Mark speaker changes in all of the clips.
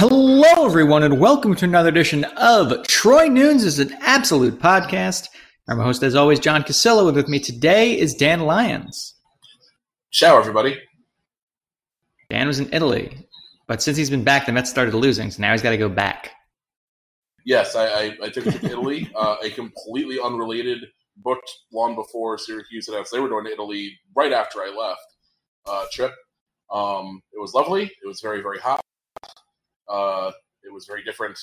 Speaker 1: Hello, everyone, and welcome to another edition of Troy Nunes is an Absolute Podcast. I'm your host, as always, John Cassillo, and with me today is Dan Lyons.
Speaker 2: Ciao, everybody.
Speaker 1: Dan was in Italy, but since he's been back, the Mets started losing, so now he's got to go back.
Speaker 2: Yes, I, I, I took to Italy, uh, a completely unrelated, booked long before Syracuse announced they were going to Italy right after I left uh, trip. Um, it was lovely. It was very, very hot. Uh, it was very different,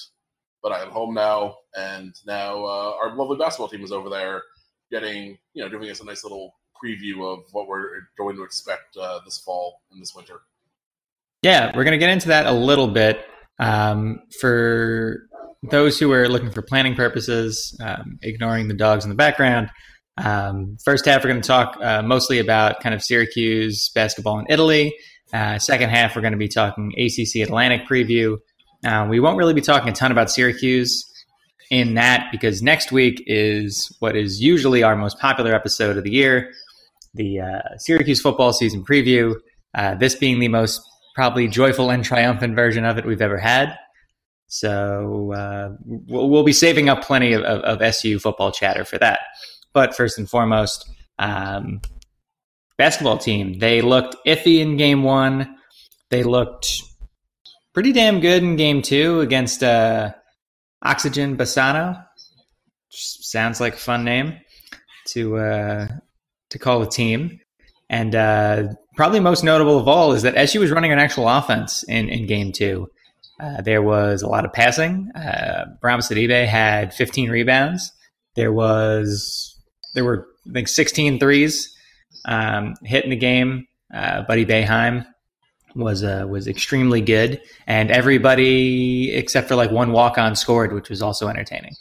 Speaker 2: but I am home now, and now uh, our lovely basketball team is over there, getting you know, giving us a nice little preview of what we're going to expect uh, this fall and this winter.
Speaker 1: Yeah, we're going to get into that a little bit. Um, for those who are looking for planning purposes, um, ignoring the dogs in the background, um, first half we're going to talk uh, mostly about kind of Syracuse basketball in Italy. Uh, second half, we're going to be talking ACC Atlantic preview. Uh, we won't really be talking a ton about Syracuse in that because next week is what is usually our most popular episode of the year the uh, Syracuse football season preview. Uh, this being the most probably joyful and triumphant version of it we've ever had. So uh, we'll, we'll, be saving up plenty of, of, of, SU football chatter for that. But first and foremost, um, basketball team. They looked iffy in game one. They looked pretty damn good in game two against uh, Oxygen Bassano. Sounds like a fun name to uh, to call a team. And uh, probably most notable of all is that as she was running an actual offense in, in game two, uh, there was a lot of passing. Uh, Bourama Sidibe had 15 rebounds. There was there were I think 16 threes um, hit in the game. Uh, Buddy Boeheim was uh, was extremely good, and everybody except for like one walk on scored, which was also entertaining.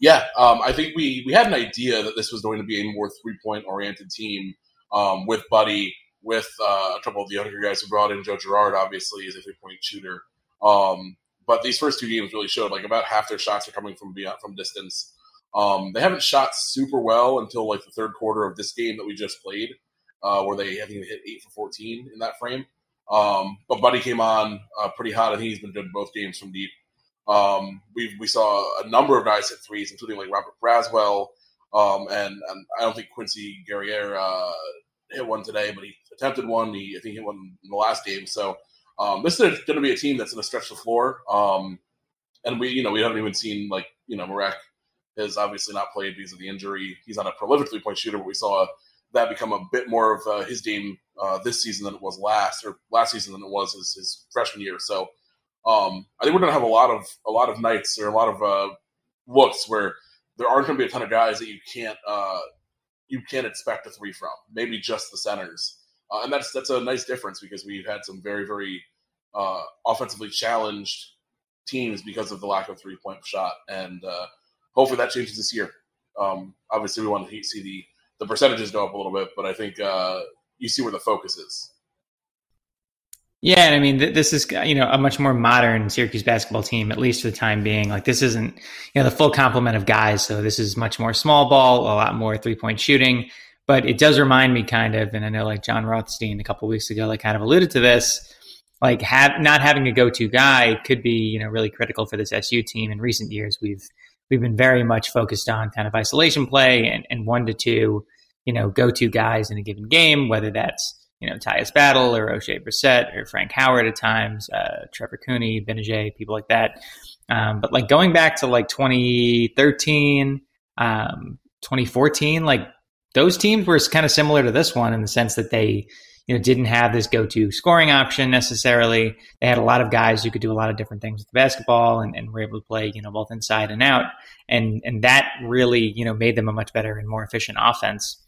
Speaker 2: Yeah, um, I think we we had an idea that this was going to be a more three point oriented team um, with Buddy, with uh, a couple of the younger guys who brought in. Joe Girard, obviously, is a three point shooter. Um, but these first two games really showed like about half their shots are coming from beyond from distance. Um, they haven't shot super well until like the third quarter of this game that we just played, uh, where they I think they hit eight for fourteen in that frame. Um, but Buddy came on uh, pretty hot. I think he's been good both games from deep. Um, we we saw a number of guys hit threes, including like Robert Braswell, um, and, and I don't think Quincy Guerrier uh, hit one today, but he attempted one. He I think he hit one in the last game. So um, this is going to be a team that's going to stretch the floor. Um, and we you know we haven't even seen like you know Marek has obviously not played because of the injury. He's not a prolific three point shooter, but we saw that become a bit more of uh, his game uh, this season than it was last, or last season than it was his, his freshman year. So um, I think we're going to have a lot of a lot of nights or a lot of uh, looks where there aren't going to be a ton of guys that you can't uh, you can't expect a three from. Maybe just the centers, uh, and that's that's a nice difference because we've had some very very uh, offensively challenged teams because of the lack of three point shot and hopefully that changes this year. Um, obviously, we want to see the the percentages go up a little bit, but I think uh, you see where the focus is.
Speaker 1: Yeah, and I mean, th- this is you know a much more modern Syracuse basketball team, at least for the time being. Like this isn't you know the full complement of guys, so this is much more small ball, a lot more three point shooting. But it does remind me kind of, and I know like Jon Rothstein a couple weeks ago, like kind of alluded to this, like have not having a go to guy could be you know really critical for this SU team. In recent years, we've we've been very much focused on kind of isolation play and, and one to two, you know, go to guys in a given game, whether that's, you know, Tyus Battle or Oshae Brissett or Frank Howard at times, uh, Trevor Cooney, Gbinije, people like that. Um, but like going back to like 2013, um, 2014, like those teams were kind of similar to this one in the sense that they, you know, didn't have this go-to scoring option necessarily. They had a lot of guys who could do a lot of different things with the basketball and, and were able to play, you know, both inside and out. And and that really, you know, made them a much better and more efficient offense.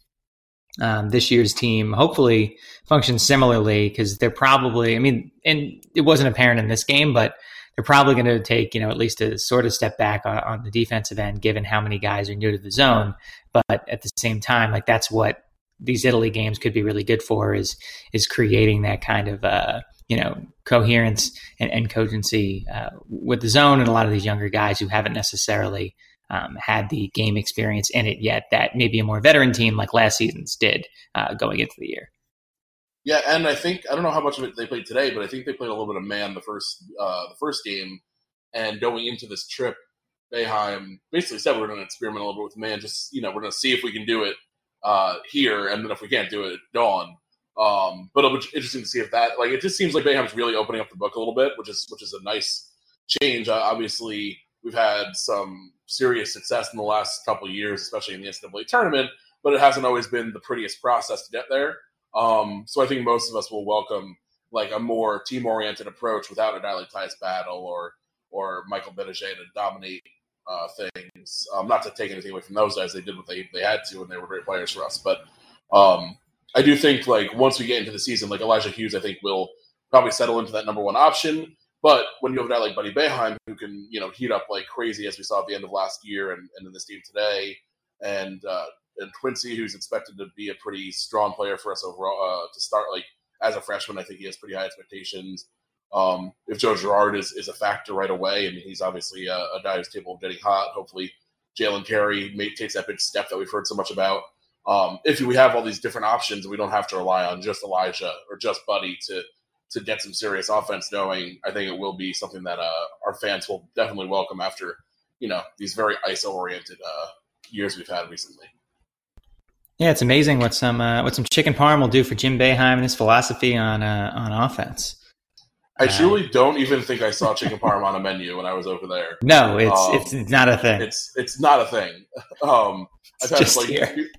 Speaker 1: Um, this year's team hopefully functions similarly because they're probably, I mean, and it wasn't apparent in this game, but they're probably going to take, you know, at least a sort of step back on, on the defensive end, given how many guys are new to the zone. But at the same time, like that's what these Italy games could be really good for is is creating that kind of uh, you know coherence and, and cogency uh, with the zone and a lot of these younger guys who haven't necessarily um, had the game experience in it yet that maybe a more veteran team like last season's did uh, going into the year.
Speaker 2: Yeah, and I think I don't know how much of it they played today, but I think they played a little bit of man the first uh, the first game, and going into this trip, Boeheim basically said we're going to experiment a little bit with man. Just you know, we're going to see if we can do it uh, here, and then if we can't do it at dawn. Um, but it'll be interesting to see if that like it just seems like Boeheim's really opening up the book a little bit, which is which is a nice change. Uh, obviously, we've had some serious success in the last couple of years, especially in the NCAA tournament, but it hasn't always been the prettiest process to get there. Um, so I think most of us will welcome like a more team oriented approach without a guy like Battle or or Michael Gbinije to dominate uh, things. Um, not to take anything away from those guys, they did what they, they had to, and they were great players for us. But um, I do think like once we get into the season, like Elijah Hughes, I think will probably settle into that number one option. But when you have a guy like Buddy Boeheim who can you know heat up like crazy as we saw at the end of last year and, and in this game today, and uh, and Quincy who's expected to be a pretty strong player for us overall uh, to start like as a freshman, I think he has pretty high expectations. Um, if Joe Girard is, is a factor right away, I mean, he's obviously a, a guy who's capable of getting hot. Hopefully, Jalen Carey may, takes that big step that we've heard so much about. Um, if we have all these different options, we don't have to rely on just Elijah or just Buddy to to get some serious offense going. I think it will be something that uh, our fans will definitely welcome after you know these very ISO oriented uh, years we've had recently.
Speaker 1: Yeah, it's amazing what some uh, what some chicken parm will do for Jim Boeheim and his philosophy on uh, on offense.
Speaker 2: I truly don't even think I saw chicken parm on a menu when I was over there.
Speaker 1: No, it's um, it's, not a thing.
Speaker 2: It's it's not a thing. Um, I've had just like here.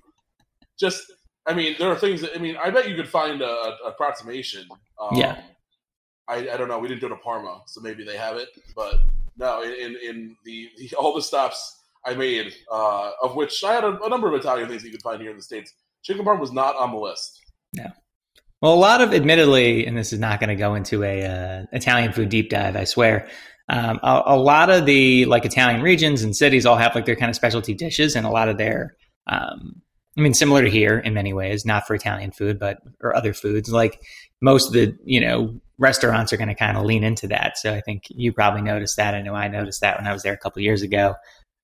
Speaker 2: just I mean, there are things. That, I mean, I bet you could find a, a approximation.
Speaker 1: Um, yeah.
Speaker 2: I, I don't know. We didn't go to Parma, so maybe they have it. But no, in in the, the all the stops I made, uh, of which I had a, a, number of Italian things you could find here in the states. Chicken parm was not on the list.
Speaker 1: No. Well, a lot of, admittedly, and this is not going to go into a uh, Italian food deep dive, I swear. Um, a, a, lot of the like Italian regions and cities all have like their kind of specialty dishes, and a lot of their, um, I mean, similar to here in many ways, not for Italian food, but or other foods. Like most of the, you know, restaurants are going to kind of lean into that. So I think you probably noticed that. I know I noticed that when I was there a couple years ago.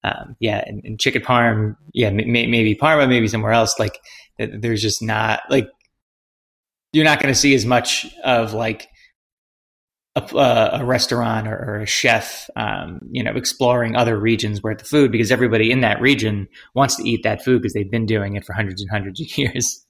Speaker 1: Um, yeah, and, and, chicken parm, yeah, maybe Parma, maybe somewhere else. Like, there's just not like you're not going to see as much of like a, uh, a restaurant or, or, a chef, um, you know, exploring other regions where the food because everybody in that region wants to eat that food because they've been doing it for hundreds and hundreds of years.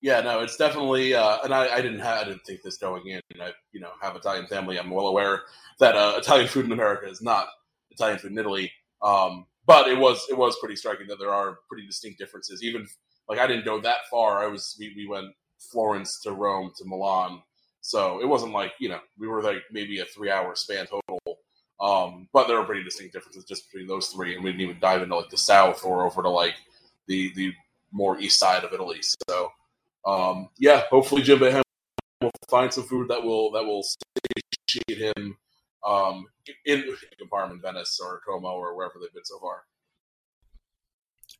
Speaker 2: Yeah, no, it's definitely, uh, and I, I, didn't have, I didn't think this going in. I, you know, have Italian family. I'm well aware that uh, Italian food in America is not Italian food in Italy. Um, but it was it was pretty striking that there are pretty distinct differences. Even like I didn't go that far. I was we, we went Florence to Rome to Milan, so it wasn't like you know we were like maybe a three hour span total. Um, but there are pretty distinct differences just between those three, and we didn't even dive into like the south or over to like the the more east side of Italy. So um, yeah, hopefully Jim Boeheim will find some food that will that will satiate him um, in Parma, Venice, or Como, or wherever they've been so far.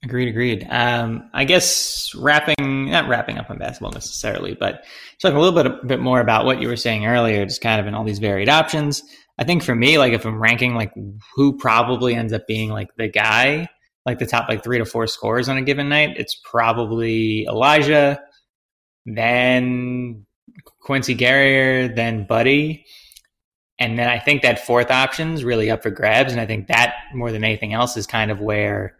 Speaker 1: Agreed, agreed. Um, I guess wrapping, not wrapping up on basketball necessarily, but talking a little bit, a bit more about what you were saying earlier, just kind of in all these varied options. I think for me, like if I'm ranking like who probably ends up being like the guy, like the top like three to four scores on a given night, it's probably Elijah, then Quincy Guerrier, then Buddy. And then I think that fourth option is really up for grabs. And I think that more than anything else is kind of where,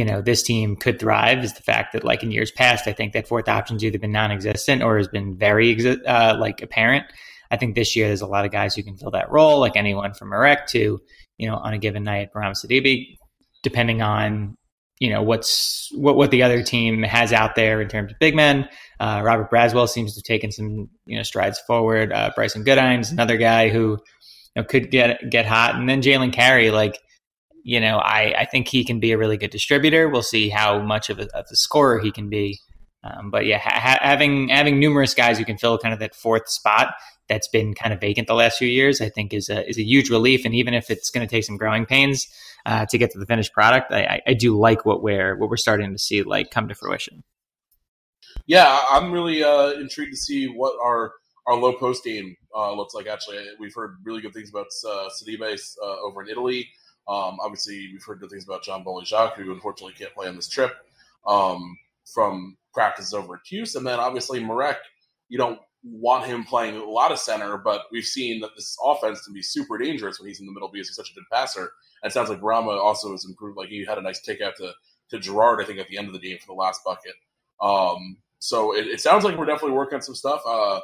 Speaker 1: you know, this team could thrive is the fact that like in years past, I think that fourth option's either been non-existent or has been very uh, like apparent. I think this year there's a lot of guys who can fill that role, like anyone from Marek to, you know, on a given night, Bourama Sidibe, depending on, you know, what's what, what the other team has out there in terms of big men. Uh, Robert Braswell seems to have taken some you know strides forward. Uh, Brycen Goodine's, another guy who you know, could get get hot, and then Jalen Carey, like you know, I, I think he can be a really good distributor. We'll see how much of a, of a scorer he can be. Um, but yeah, ha- having having numerous guys who can fill kind of that fourth spot that's been kind of vacant the last few years, I think is a is a huge relief. And even if it's going to take some growing pains uh, to get to the finished product, I, I do like what we're what we're starting to see like come to fruition
Speaker 2: yeah, I'm really uh, intrigued to see what our our low post game uh, looks like. Actually, we've heard really good things about uh, Sidibe uh, over in Italy. Um, obviously, we've heard good things about John Bol Ajak who unfortunately can't play on this trip. Um, from practices over at. And then obviously Marek, you don't want him playing a lot of center, but we've seen that this offense can be super dangerous when he's in the middle because he's such a good passer. And it sounds like Rama also has improved. Like he had a nice take out to, to Girard, I think, at the end of the game for the last bucket. Um, so it, it, sounds like we're definitely working on some stuff. Uh,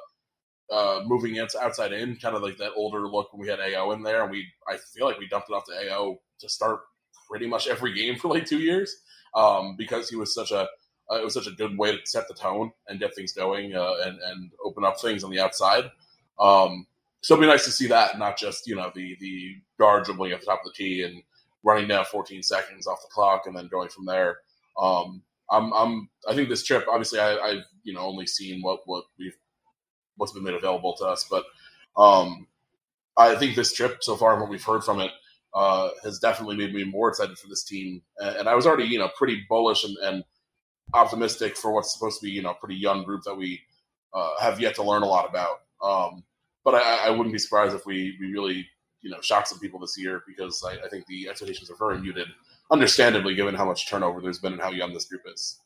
Speaker 2: uh, moving outside in, kind of like that older look when we had AO in there, and we I feel like we dumped it off to AO to start pretty much every game for like two years um, because he was such a uh, it was such a good way to set the tone and get things going uh, and and open up things on the outside. Um, so it'd be nice to see that, not just you know the the guard dribbling at the top of the tee and running down 14 seconds off the clock and then going from there. Um, I'm, I'm I think this trip, obviously, I, I've you know only seen what what we've what's been made available to us, but um, I think this trip so far and what we've heard from it uh, has definitely made me more excited for this team. And, I was already you know pretty bullish and, and optimistic for what's supposed to be you know a pretty young group that we uh, have yet to learn a lot about. Um, but I, I, wouldn't be surprised if we we really you know shock some people this year because I, I, think the expectations are very muted, understandably given how much turnover there's been and how young this group is.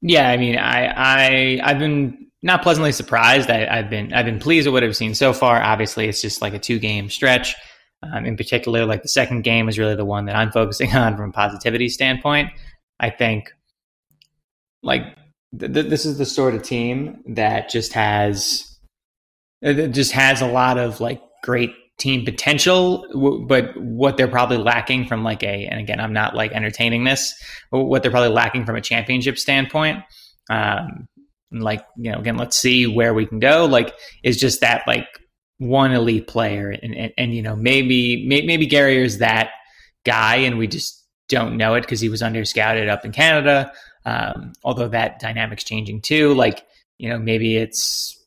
Speaker 1: Yeah, I mean, I I I've been not pleasantly surprised. I, have been I've been pleased with what I've seen so far. Obviously, it's just like a two game stretch. Um, in particular, like the second game is really the one that I'm focusing on from a positivity standpoint. I think like th- th- this is the sort of team that just has it just has a lot of like great team potential but what they're probably lacking from like a and again i'm not like entertaining this what they're probably lacking from a championship standpoint um like you know again let's see where we can go like is just that like one elite player and and, and you know maybe maybe Guerrier is that guy and we just don't know it because he was under scouted up in canada um, although that dynamic's changing too. Like, you know, maybe it's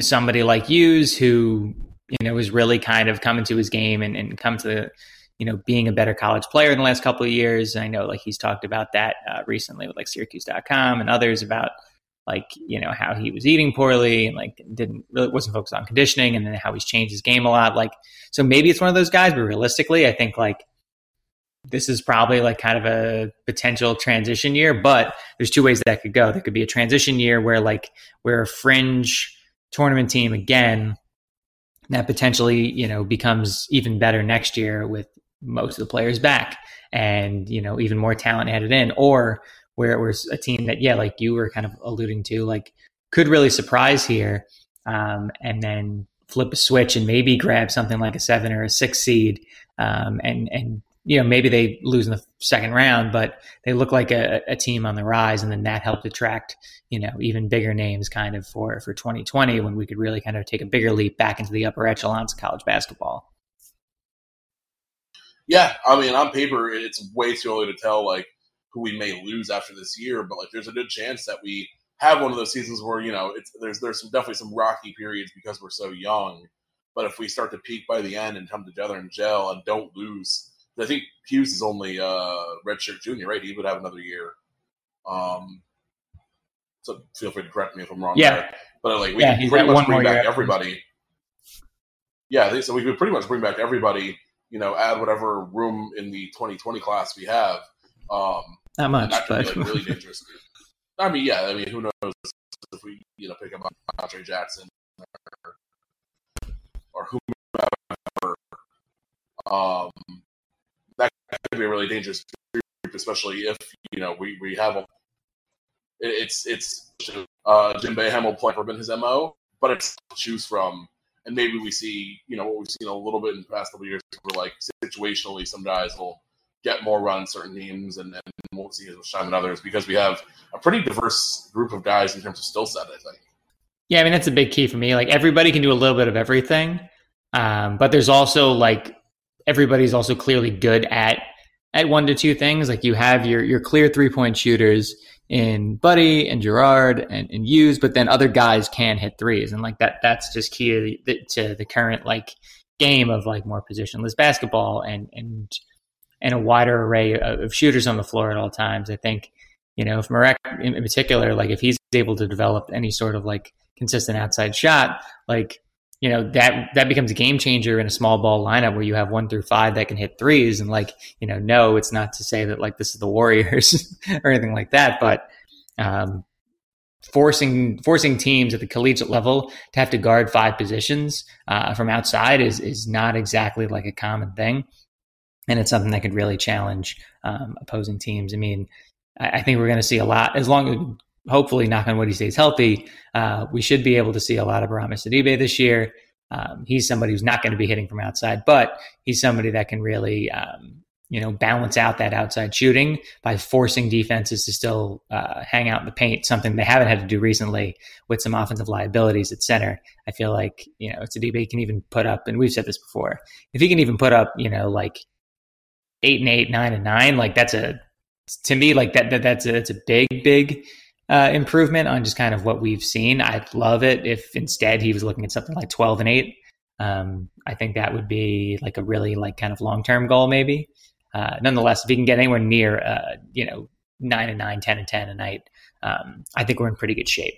Speaker 1: somebody like Hughes who, you know, is really kind of coming to his game and, and come to, the you know, being a better college player in the last couple of years. I know like he's talked about that uh, recently with like Syracuse.com and others about like, you know, how he was eating poorly and like didn't really wasn't focused on conditioning and then how he's changed his game a lot. Like, so maybe it's one of those guys, but realistically, I think like this is probably like kind of a potential transition year, but there's two ways that could go. There could be a transition year where like we're a fringe tournament team again that potentially, you know, becomes even better next year with most of the players back and, you know, even more talent added in, or where it was a team that, yeah, like you were kind of alluding to, like could really surprise here. Um, and then flip a switch and maybe grab something like a seven or a six seed um, and and you know, maybe they lose in the second round, but they look like a, a, team on the rise, and then that helped attract, you know, even bigger names kind of for for 2020 when we could really kind of take a bigger leap back into the upper echelons of college basketball.
Speaker 2: Yeah, I mean, on paper, it's way too early to tell like who we may lose after this year, but like there's a good chance that we have one of those seasons where you know it's there's there's some definitely some rocky periods because we're so young. But if we start to peak by the end and come together and gel and don't lose I think Hughes is only uh, redshirt junior, right? He would have another year. Um, so feel free to correct me if I'm wrong.
Speaker 1: Yeah, there.
Speaker 2: but like we yeah, pretty much bring back everybody. Yeah, so we could pretty much bring back everybody. You know, add whatever room in the 2020 class we have. Um,
Speaker 1: Not much, that
Speaker 2: but be, like, really dangerous. I mean, yeah, I mean, who knows if we you know pick up Andre Jackson or, or whomever. Um, that could be a really dangerous group, especially if you know we we have a. It's it's uh, Jim Boeheim will play been his mo, but it's choose from, and maybe we see you know what we've seen a little bit in the past couple years, where like situationally some guys will get more runs certain teams and then as much time in others because we have a pretty diverse group of guys in terms of skill set. I think.
Speaker 1: Yeah, I mean that's a big key for me. Like everybody can do a little bit of everything, um, but there's also like everybody's also clearly good at at one to two things. Like you have your your clear three point shooters in Buddy and Girard and, and Hughes, but then other guys can hit threes, and like that that's just key to the, to the current like game of like more positionless basketball and and and a wider array of shooters on the floor at all times. I think you know if Marek in particular, like if he's able to develop any sort of like consistent outside shot, like you know that that becomes a game changer in a small ball lineup where you have one through five that can hit threes and like you know no it's not to say that like this is the warriors or anything like that but um, forcing forcing teams at the collegiate level to have to guard five positions uh, from outside is is not exactly like a common thing, and it's something that could really challenge um, opposing teams. I mean, I, I think we're going to see a lot as long as hopefully, knock on wood, he stays healthy. Uh, we should be able to see a lot of Bourama Sidibe this year. Um, he's somebody who's not going to be hitting from outside, but he's somebody that can really um, you know, balance out that outside shooting by forcing defenses to still uh, hang out in the paint, something they haven't had to do recently with some offensive liabilities at center. I feel like, you know, Sidibe can even put up, and we've said this before, if he can even put up, you know, like eight and eight, nine and nine, like that's a, to me, like that, that that's a, that's a big, big uh, improvement on just kind of what we've seen. I'd love it if instead he was looking at something like 12 and eight. Um, I think that would be like a really like kind of long term goal, maybe uh, nonetheless, if he can get anywhere near, uh, you know, nine and nine, 10 and 10 a night, um, I think we're in pretty good shape.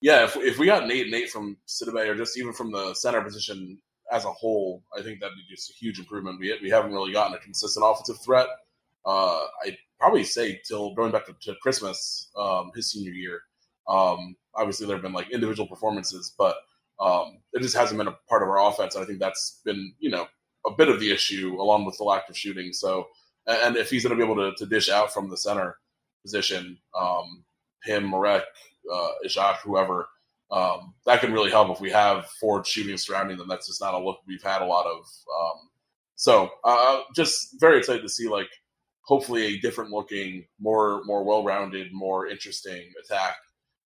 Speaker 2: Yeah, if, if we got eight and eight from Sidibe or just even from the center position as a whole, I think that'd be just a huge improvement. We, we haven't really gotten a consistent offensive threat. Uh, I'd probably say till going back to, to Christmas, um, his senior year. Um, obviously, there have been like individual performances, but um, it just hasn't been a part of our offense. And I think that's been, you know, a bit of the issue, along with the lack of shooting. So, and if he's going to be able to, to dish out from the center position, um, him, Marek, uh, Ishak, whoever, um, that can really help if we have forward shooting surrounding them. That's just not a look we've had a lot of. Um, so, uh, just very excited to see like hopefully a different looking, more more well rounded, more interesting attack.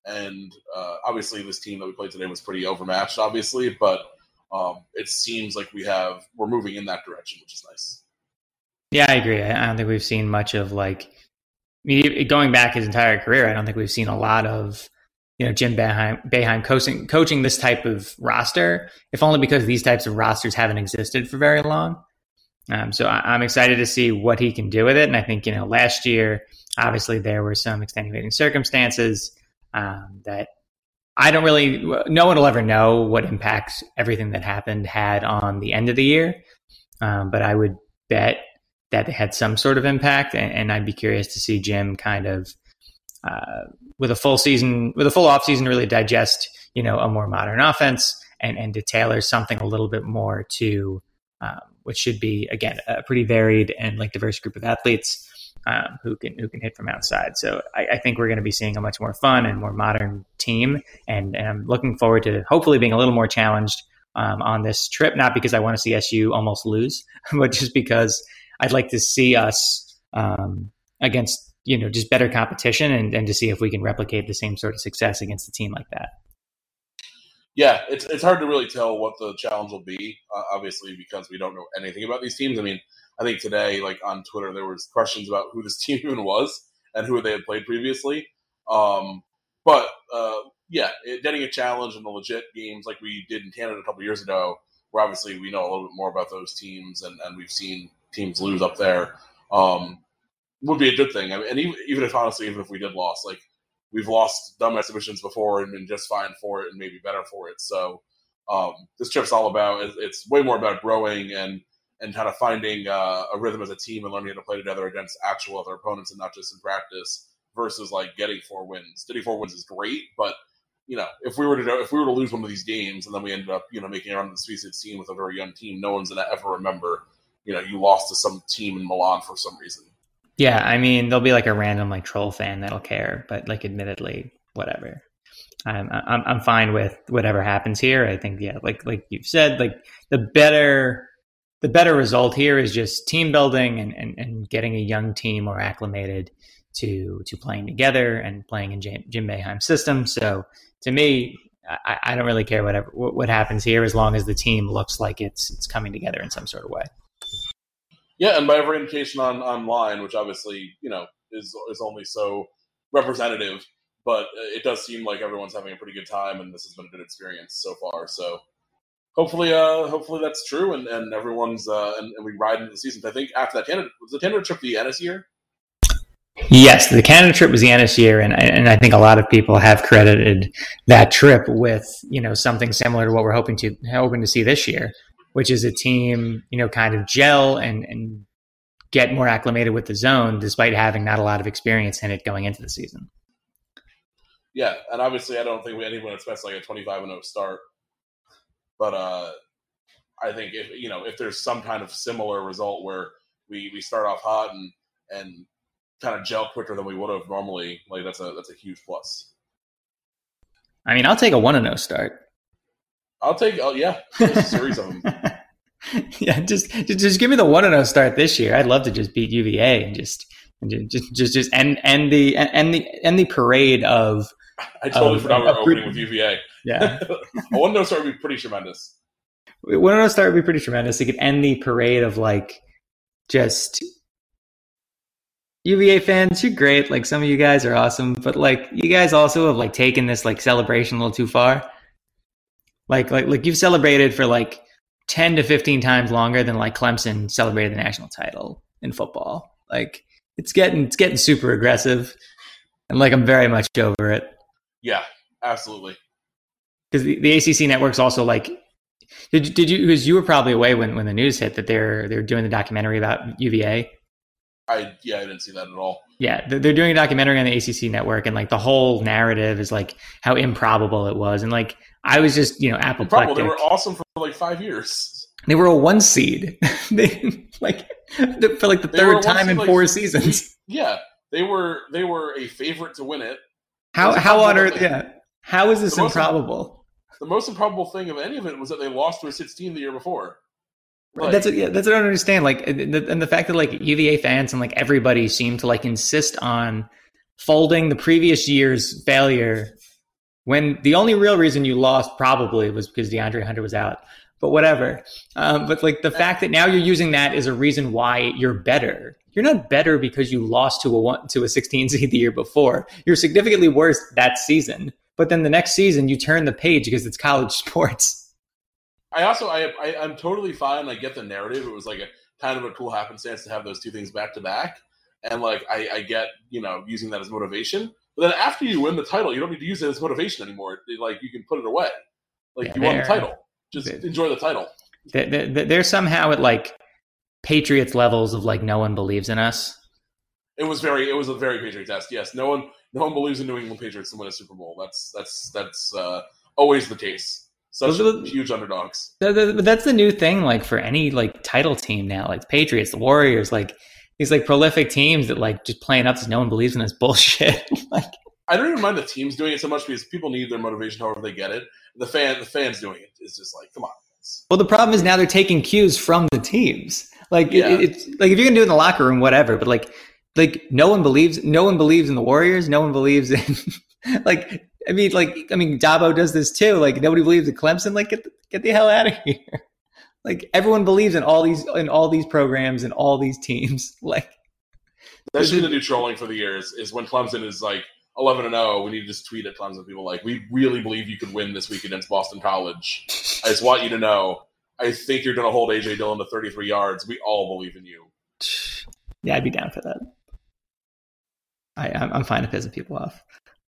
Speaker 2: And uh, obviously, this team that we played today was pretty overmatched, obviously, but um, it seems like we have we're moving in that direction, which is nice.
Speaker 1: Yeah, I agree. I don't think we've seen much of like going back his entire career. I don't think we've seen a lot of you know Jim Boeheim, Boeheim coaching coaching this type of roster, if only because these types of rosters haven't existed for very long. Um, so I, am excited to see what he can do with it. And I think you know last year, obviously there were some extenuating circumstances um, that I don't really, no one will ever know what impacts everything that happened had on the end of the year. Um, but I would bet that it had some sort of impact. And, and I'd be curious to see Jim kind of, uh, with a full season, with a full off season, really digest, you know, a more modern offense and, and to tailor something a little bit more to, um, which should be, again, a pretty varied and like diverse group of athletes um, who can who can hit from outside. So I, I think we're going to be seeing a much more fun and more modern team, and, and I'm looking forward to hopefully being a little more challenged um, on this trip. Not because I want to see SU almost lose, but just because I'd like to see us um, against you know just better competition and, and to see if we can replicate the same sort of success against a team like that.
Speaker 2: Yeah, it's it's hard to really tell what the challenge will be, uh, obviously, because we don't know anything about these teams. I mean, I think today, like on Twitter, there was questions about who this team even was and who they had played previously. Um, but uh, yeah, it, getting a challenge in the legit games like we did in Canada a couple years ago, where obviously we know a little bit more about those teams and, and we've seen teams lose up there, um, would be a good thing. I mean, and even, even if honestly, even if we did lose, like we've lost dumb exhibitions before and been just fine for it and maybe better for it. So um, this trip's all about it's way more about growing and and kind of finding uh, a rhythm as a team and learning how to play together against actual other opponents and not just in practice versus like getting four wins. Getting four wins is great, but you know, if we were to if we were to lose one of these games and then we ended up, you know, making it on the Sweet 16 with a very young team, no one's gonna ever remember, you know, you lost to some team in Milan for some reason.
Speaker 1: Yeah, I mean, there'll be like a random like troll fan that'll care, but like, admittedly, whatever. I'm I'm I'm fine with whatever happens here. I think yeah, like like you've said, like the better the better result here is just team building and, and, and getting a young team more acclimated to to playing together and playing in Jim, Jim Boeheim's system. So to me, I, I, don't really care whatever what, what happens here as long as the team looks like it's it's coming together in some sort of way.
Speaker 2: Yeah, and by every indication on online, which obviously you know is is only so representative, but it does seem like everyone's having a pretty good time, and this has been a good experience so far. So hopefully, uh, hopefully that's true, and, and everyone's uh, and, and, we ride into the season. I think after that Canada was the Canada trip the Ennis year.
Speaker 1: Yes, the Canada trip was the Ennis year, and and I think a lot of people have credited that trip with you know something similar to what we're hoping to hoping to see this year, which is a team you know kind of gel and and get more acclimated with the zone, despite having not a lot of experience in it going into the season.
Speaker 2: Yeah, and obviously, I don't think anyone expects like a 25 and 0 start. But uh, I think if you know if there's some kind of similar result where we we start off hot and and kind of gel quicker than we would have normally, like that's a that's a huge plus.
Speaker 1: I mean, I'll take a one and zero oh start.
Speaker 2: I'll take oh yeah, a series of them.
Speaker 1: yeah, just just give me the one and zero start this year. I'd love to just beat UVA and just and just just just end end the end the end the parade of.
Speaker 2: I totally of, forgot we were opening with UVA.
Speaker 1: Yeah, one
Speaker 2: a one zero start would be pretty tremendous.
Speaker 1: One zero start would be pretty tremendous. It could end the parade of like just UVA fans, you're great. Like some of you guys are awesome, but like you guys also have like taken this like celebration a little too far. Like like like you've celebrated for like ten to fifteen times longer than like Clemson celebrated the national title in football. Like it's getting it's getting super aggressive, and like I'm very much over it.
Speaker 2: Yeah, absolutely.
Speaker 1: Because the, the ACC network's also like did did you because you were probably away when, when the news hit that they're they're doing the documentary about UVA
Speaker 2: I yeah, I didn't see that at all.
Speaker 1: Yeah, they're doing a documentary on the ACC network, and like the whole narrative is like how improbable it was, and like I was just you know apoplectic.
Speaker 2: They were awesome for like five years.
Speaker 1: They were a one seed. they like for like the they third time in four seasons.
Speaker 2: Yeah, they were they were a favorite to win it.
Speaker 1: How how on earth? Yeah, how is this the improbable?
Speaker 2: Most, the most improbable thing of any of it was that they lost to a 16 the year before.
Speaker 1: Like, that's what, yeah, that's what I don't understand. Like, and the, and the fact that like UVA fans and like everybody seem to like insist on folding the previous year's failure when the only real reason you lost probably was because DeAndre Hunter was out. But whatever. Um, but like the fact that now you're using that as a reason why you're better. You're not better because you lost to a one, to a 16 seed the year before. You're significantly worse that season. But then the next season you turn the page because it's college sports.
Speaker 2: I also I, I am totally fine. I get the narrative. It was like a kind of a cool happenstance to have those two things back to back, and like I, I get you know using that as motivation. But then after you win the title, you don't need to use it as motivation anymore. Like you can put it away. Like yeah, you won the title. Just enjoy the title.
Speaker 1: They're, they're somehow at like Patriots levels of like no one believes in us.
Speaker 2: It was very it was a very Patriot test. Yes, no one no one believes in New England Patriots to win a Super Bowl. That's that's that's uh, always the case. Such the, huge underdogs.
Speaker 1: The, the, that's the new thing, like for any like title team now, like the Patriots, the Warriors, like these like prolific teams that like just playing up because no one believes in this bullshit. like
Speaker 2: I don't even mind the teams doing it so much because people need their motivation however they get it. The fan, the fans doing it is just like, come on.
Speaker 1: Well, the problem is now they're taking cues from the teams. Like yeah. it, it's like if you can do it in the locker room, whatever. But like, like no one believes, no one believes in the Warriors. No one believes in like I mean, like, I mean, Dabo does this too. Like, nobody believes in Clemson. Like, get the, get the hell out of here. like, everyone believes in all these in all these programs and all these teams. Like,
Speaker 2: that's been the new trolling for the years. Is when Clemson is like eleven and zero, we need to just tweet at Clemson people like, "We really believe you could win this week against Boston College. I just want you to know. I think you're going to hold AJ Dillon to 33 yards. We all believe in you."
Speaker 1: Yeah, I'd be down for that. I, I'm fine to pissing people off.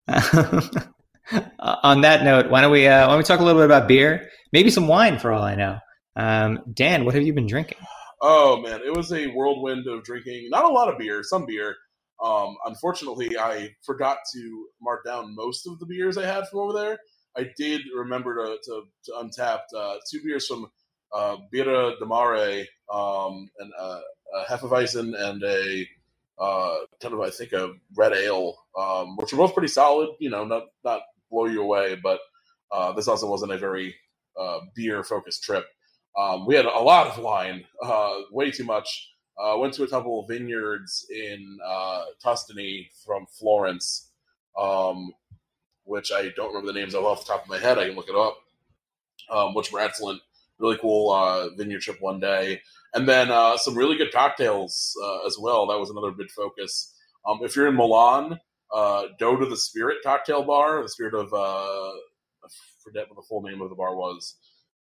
Speaker 1: Uh, on that note, why don't we uh, why don't we talk a little bit about beer? Maybe some wine, for all I know. Um, Dan, what have you been drinking?
Speaker 2: Oh man, it was a whirlwind of drinking. Not a lot of beer, some beer. Um, unfortunately, I forgot to mark down most of the beers I had from over there. I did remember to to, to untap uh, two beers from uh, Birra del Mare, um, and uh, a Hefeweizen and a uh, kind of I think a red ale, um, which are both pretty solid. You know, not not blow you away. But uh, this also wasn't a very uh, beer focused trip. Um, we had a lot of wine, uh, way too much. Uh, went to a couple of vineyards in uh, Tuscany from Florence, um, which I don't remember the names of off the top of my head. I can look it up, um, which were excellent. Really cool uh, vineyard trip one day. And then some really good cocktails as well. That was another big focus. Um, if you're in Milan, uh, to the Spirit cocktail bar, the spirit of, uh, I forget what the full name of the bar was.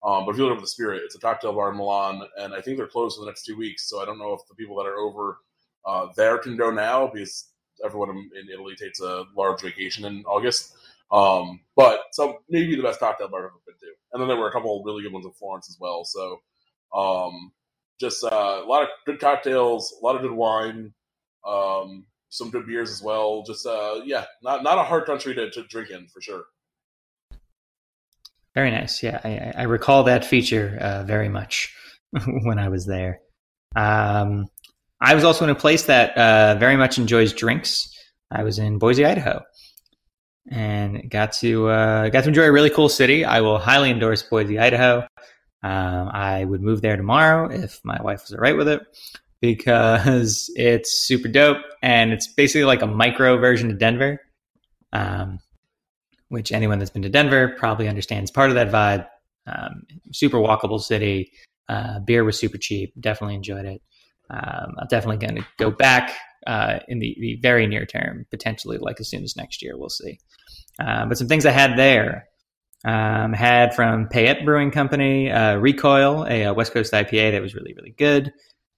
Speaker 2: Um, but if you look up the Spirit, it's a cocktail bar in Milan, and I think they're closed for the next two weeks. So I don't know if the people that are over uh, there can go now because everyone in Italy takes a large vacation in August. Um, but so maybe the best cocktail bar I've ever been to. And then there were a couple really good ones in Florence as well. So um, just uh, a lot of good cocktails, a lot of good wine. Um, some good beers as well. Just uh, yeah, not not a hard country to, to drink in for sure.
Speaker 1: Very nice. Yeah, I, I recall that feature uh, very much when I was there. Um, I was also in a place that uh, very much enjoys drinks. I was in Boise, Idaho, and got to uh, got to enjoy a really cool city. I will highly endorse Boise, Idaho. Um, I would move there tomorrow if my wife was alright with it because it's super dope and it's basically like a micro version of Denver. Um, which anyone that's been to Denver probably understands part of that vibe. Um, super walkable city. Uh, beer was super cheap. Definitely enjoyed it. Um, I'm definitely going to go back uh, in the, the, very near term, potentially like as soon as next year. We'll see. Uh, but some things I had there. Um, had from Payette Brewing Company, uh, Recoil, a, a, West Coast IPA that was really, really good.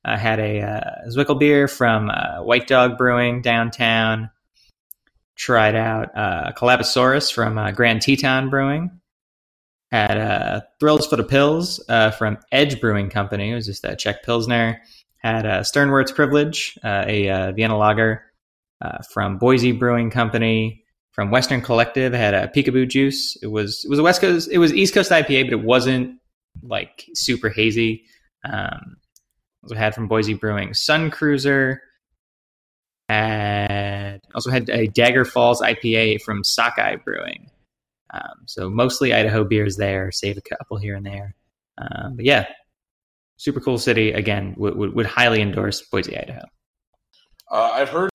Speaker 1: I had a uh, Zwickel beer from uh, White Dog Brewing downtown. Tried out uh, Calabosaurus from uh, Grand Teton Brewing. Had uh, Thrills for the Pills uh, from Edge Brewing Company. It was just a Czech Pilsner. Had uh, Sternwurz Privilege, uh, a Vienna lager from Boise Brewing Company. From Western Collective, had a Peekaboo Juice. It was it was a West Coast, it was East Coast IPA, but it wasn't like super hazy. Um, also had from Boise Brewing Sun Cruiser. Had also had a Dagger Falls IPA from Sockeye Brewing. Um, so mostly Idaho beers there. Save a couple here and there. Um, but yeah, super cool city. Again, would, would, would highly endorse Boise, Idaho.
Speaker 2: Uh, I've heard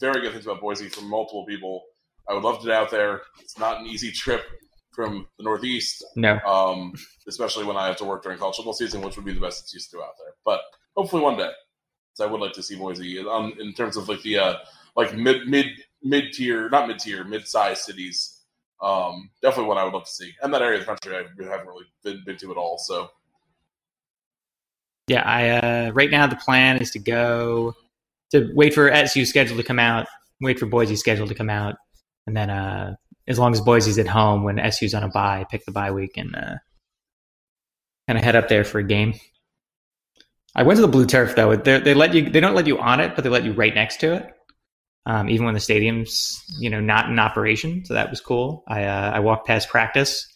Speaker 2: very good things about Boise from multiple people. I would love to get out there. It's not an easy trip from the Northeast.
Speaker 1: No.
Speaker 2: Um, especially when I have to work during cultural season, which would be the best excuse to go out there. But hopefully one day. So I would like to see Boise um, in terms of like the uh, like mid mid mid tier, not mid tier, mid sized cities. Um, definitely one I would love to see. And that area of the country I haven't really been, been to at all. So
Speaker 1: yeah, I uh, right now the plan is to go to wait for SU schedule to come out, wait for Boise's schedule to come out, and then uh, as long as Boise's at home when SU's on a bye, pick the bye week and uh, kind of head up there for a game. I went to the blue turf though. They're, they let you. They don't let you on it, but they let you right next to it. Um, even when the stadium's you know not in operation, so that was cool. I uh, I walked past practice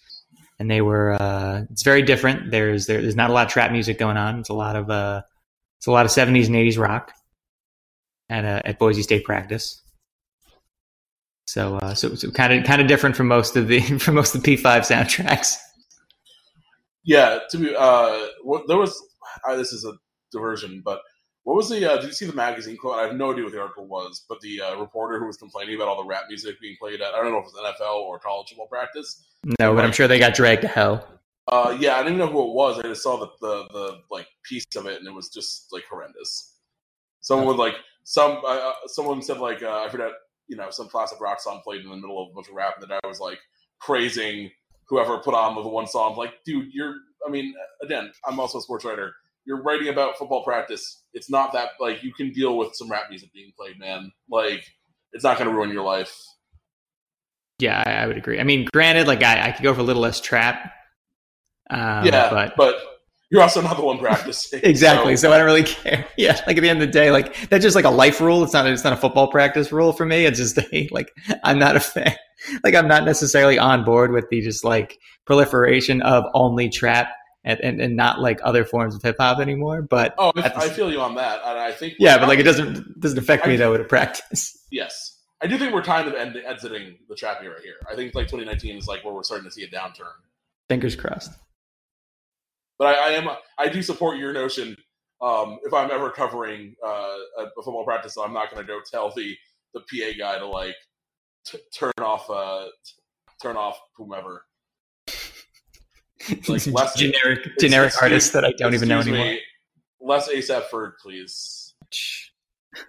Speaker 1: and they were uh, it's very different. There's there, there's not a lot of trap music going on. It's a lot of uh, it's a lot of 70s and 80s rock at uh, at Boise State practice. So uh, so so kind of kind of different from most of the from most of the P5 soundtracks.
Speaker 2: Yeah, to be uh, there was uh, this is a diversion, but what was the? Uh, did you see the magazine quote? I have no idea what the article was, but the uh, reporter who was complaining about all the rap music being played at I don't know if it was NFL or college football practice.
Speaker 1: No, but I'm sure they got dragged to hell.
Speaker 2: Uh, yeah, I didn't know who it was. I just saw the, the the like piece of it, and it was just like horrendous. Someone would like some uh, uh, someone said like uh, I forgot you know some classic rock song played in the middle of a bunch of rap, and then I was like praising whoever put on the one song. Like, dude, you're. I mean, again, I'm also a sports writer you're writing about football practice. It's not that like you can deal with some rap music being played, man. Like it's not going to ruin your life.
Speaker 1: Yeah, I, I, would agree. I mean, granted, like I, I could go for a little less trap.
Speaker 2: Um, yeah, but, but you're also not the one practicing.
Speaker 1: exactly. So. so. I don't really care. Yeah, like at the end of the day, like that's just like a life rule. It's not. It's not a football practice rule for me. It's just a, like I'm not a fan. Like I'm not necessarily on board with the just like proliferation of only trap and, and, and not like other forms of hip hop anymore. But
Speaker 2: oh, the, I feel you on that, and I think
Speaker 1: yeah, but like it doesn't doesn't affect I, me though a practice.
Speaker 2: Yes, I do think we're kind of end, exiting the trap era here. I think like 2019 is like where we're starting to see a downturn.
Speaker 1: Fingers crossed.
Speaker 2: But I, I am I do support your notion. Um, if I'm ever covering uh, a football practice, I'm not going to go tell the the PA guy to like t- turn off uh, t- turn off whomever
Speaker 1: like less generic generic it's, artists that I don't even know anymore. Me,
Speaker 2: less ASAP Ferg, please.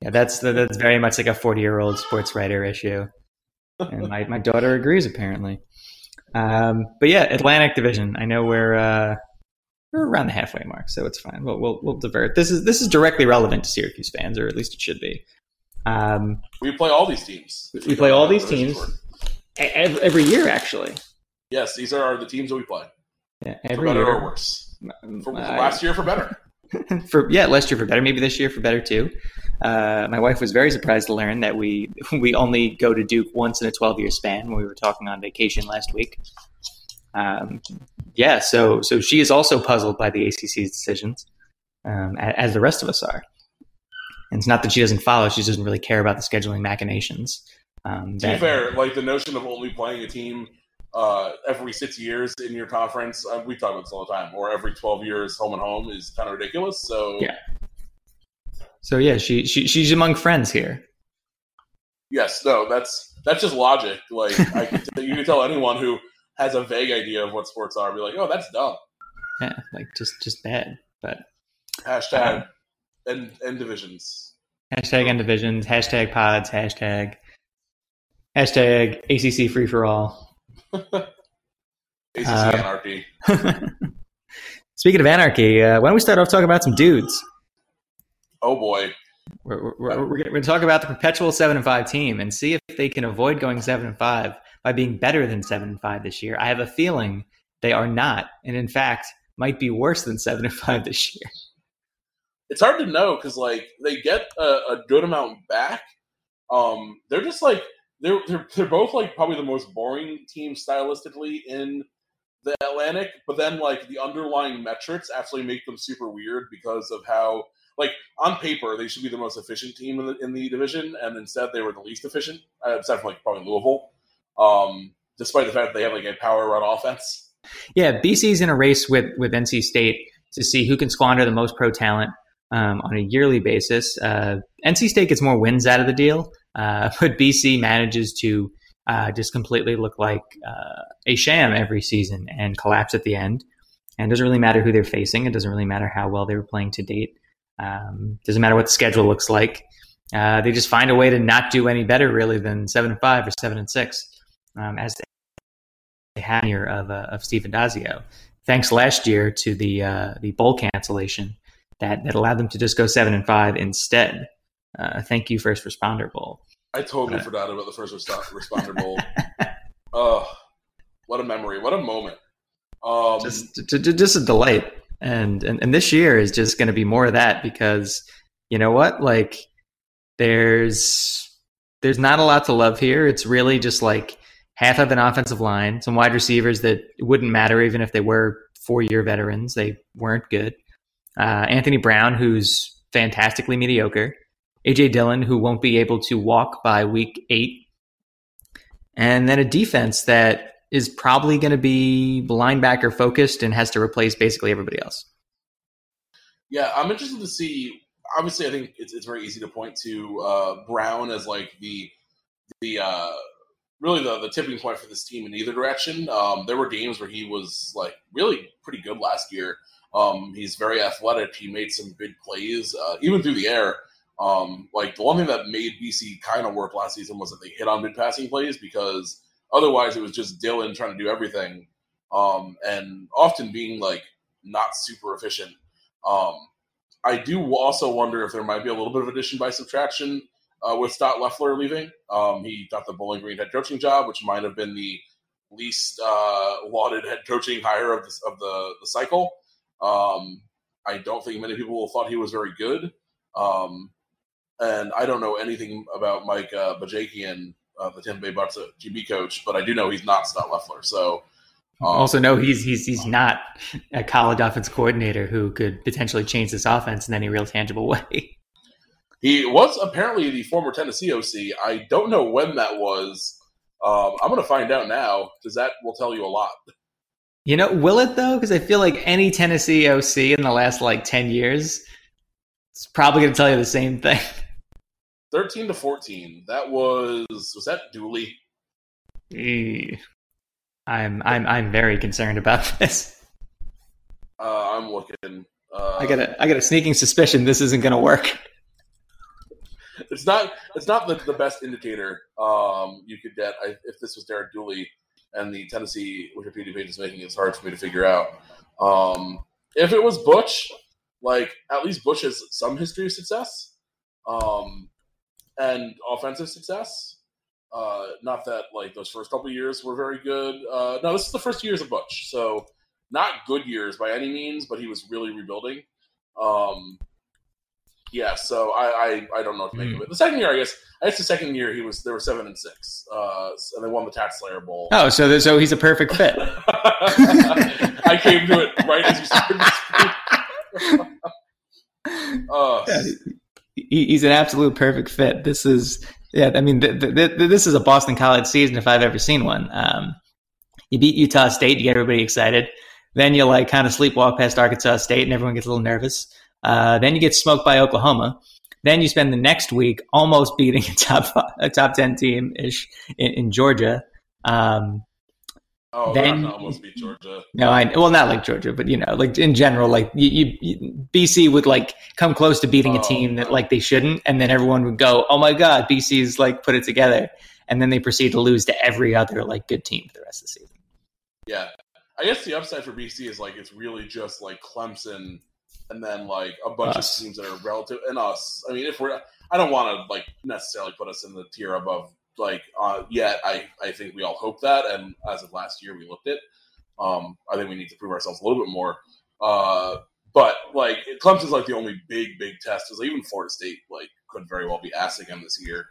Speaker 1: yeah, that's that's very much like a forty year old sports writer issue, and my my daughter agrees apparently. Um, but yeah, Atlantic Division. I know we're uh, we're around the halfway mark, so it's fine. We'll, we'll we'll divert. This is this is directly relevant to Syracuse fans, or at least it should be. Um,
Speaker 2: we play all these teams.
Speaker 1: We, we play all these teams every year, actually.
Speaker 2: Yes, these are the teams that we play.
Speaker 1: Yeah, every
Speaker 2: for better
Speaker 1: year.
Speaker 2: or worse. For, last year, for better.
Speaker 1: for yeah, last year for better, maybe this year for better too. Uh, my wife was very surprised to learn that we we only go to Duke once in a 12 year span when we were talking on vacation last week. Um, yeah, so so she is also puzzled by the ACC's decisions, um, as the rest of us are. And it's not that she doesn't follow; she doesn't really care about the scheduling machinations.
Speaker 2: Um, that, to be fair, like the notion of only playing a team uh, every six years in your conference, uh, we talk about this all the time, or every twelve years home and home is kind of ridiculous. So
Speaker 1: yeah. So yeah, she, she she's among friends here.
Speaker 2: Yes, no, that's that's just logic. Like I can t- you can tell anyone who has a vague idea of what sports are, be like, oh, that's dumb.
Speaker 1: Yeah, like just just bad. But
Speaker 2: hashtag uh, end end divisions.
Speaker 1: Hashtag end divisions. Hashtag pods. Hashtag hashtag ACC free for all.
Speaker 2: ACC uh, anarchy.
Speaker 1: Speaking of anarchy, uh, why don't we start off talking about some dudes?
Speaker 2: Oh boy.
Speaker 1: We're, we're, we're going to talk about the perpetual seven and five team and see if they can avoid going seven and five by being better than seven and five this year. I have a feeling they are not, and in fact, might be worse than seven and five this year.
Speaker 2: It's hard to know because like they get a, a, good amount back. Um, they're just like they're, they're they're both like probably the most boring team stylistically in the Atlantic, but then like the underlying metrics actually make them super weird because of how like on paper they should be the most efficient team in the, in the division, and instead they were the least efficient, uh, except for like probably Louisville, um, despite the fact that they have like a power run offense.
Speaker 1: Yeah, BC's in a race with with NC State to see who can squander the most pro talent um, on a yearly basis. Uh, NC State gets more wins out of the deal, uh, but BC manages to uh, just completely look like uh, a sham every season and collapse at the end. And it doesn't really matter who they're facing. It doesn't really matter how well they were playing to date. Um, doesn't matter what the schedule looks like. Uh, they just find a way to not do any better, really, than seven and five or seven and six, um, as they had year of uh, of Steve Addazio. Thanks last year to the uh, the bowl cancellation that that allowed them to just go seven and five instead. Uh, thank you, First Responder Bowl.
Speaker 2: I totally uh, forgot about the First Responder Bowl. oh, what a memory! What a moment!
Speaker 1: Um, just, just a delight. And, and and this year is just going to be more of that because you know what? Like, there's there's not a lot to love here. It's really just like half of an offensive line, some wide receivers that wouldn't matter even if they were four year veterans. They weren't good. Uh, Anthony Brown, who's fantastically mediocre. AJ Dillon, who won't be able to walk by week eight. And then a defense that is probably going to be linebacker focused and has to replace basically everybody else.
Speaker 2: Yeah, I'm interested to see. Obviously, I think it's, it's very easy to point to uh, Brown as like the the uh, really the, the tipping point for this team in either direction. Um, there were games where he was like really pretty good last year. Um, he's very athletic. He made some big plays, uh, even through the air. Um, like the one thing that made BC kind of work last season was that they hit on mid passing plays because otherwise it was just Dillon trying to do everything um, and often being like not super efficient. Um, I do also wonder if there might be a little bit of addition by subtraction uh, with Scot Loeffler leaving. Um, he got the Bowling Green head coaching job, which might have been the least uh, lauded head coaching hire of, this, of the, the cycle. Um, I don't think many people thought he was very good. Um, and I don't know anything about Mike uh, Bajakian, uh, the Tampa Bay Bucks QB coach, but I do know he's not Scot Loeffler. So
Speaker 1: um, also know he's he's he's not a college offense coordinator who could potentially change this offense in any real tangible way.
Speaker 2: He was apparently the former Tennessee OC. I don't know when that was. Um, I'm going to find out now because that will tell you a lot.
Speaker 1: You know, will it though? Because I feel like any Tennessee OC in the last like ten years, it's probably going to tell you the same thing.
Speaker 2: Thirteen to fourteen. That was was that Dooley?
Speaker 1: I'm I'm I'm very concerned about this.
Speaker 2: Uh, I'm looking. Uh,
Speaker 1: I got a I got a sneaking suspicion this isn't going to work.
Speaker 2: It's not it's not the, the best indicator um, you could get I, if this was Derek Dooley and the Tennessee Wikipedia page is making it hard for me to figure out. Um, if it was Butch, like at least Butch has some history of success um, and offensive success. Uh, not that like those first couple years were very good. Uh, no, this is the first years of Butch, so not good years by any means, but he was really rebuilding. Um, yeah, so I, I, I don't know what to make mm. of it. The second year, I guess, I guess the second year he was there were seven and six, uh, and they won the TaxSlayer Bowl.
Speaker 1: Oh, so so he's a perfect fit.
Speaker 2: I came to it right as you started.
Speaker 1: uh, yeah, he, he's an absolute perfect fit. This is yeah, I mean, th- th- th- this is a Boston College season if I've ever seen one. Um, you beat Utah State, you get everybody excited. Then you like kind of sleepwalk past Arkansas State, and everyone gets a little nervous. Uh, then you get smoked by Oklahoma. Then you spend the next week almost beating a top a top ten team ish in, in, Georgia. Um,
Speaker 2: oh, then almost beat Georgia.
Speaker 1: No, I well not like Georgia, but you know, like in general, like you, you BC would like come close to beating oh, a team that like they shouldn't, and then everyone would go, "Oh my god, BC's like put it together," and then they proceed to lose to every other like good team for the rest of the season.
Speaker 2: Yeah, I guess the upside for BC is like it's really just like Clemson and then like a bunch us. of teams that are relative and us. I mean, if we're, I don't want to like necessarily put us in the tier above like uh, yet. I I think we all hope that, and as of last year, we looked it. Um, I think we need to prove ourselves a little bit more. Uh, but like Clemson's like the only big big test. Is like, even Florida State like could very well be assing them this year.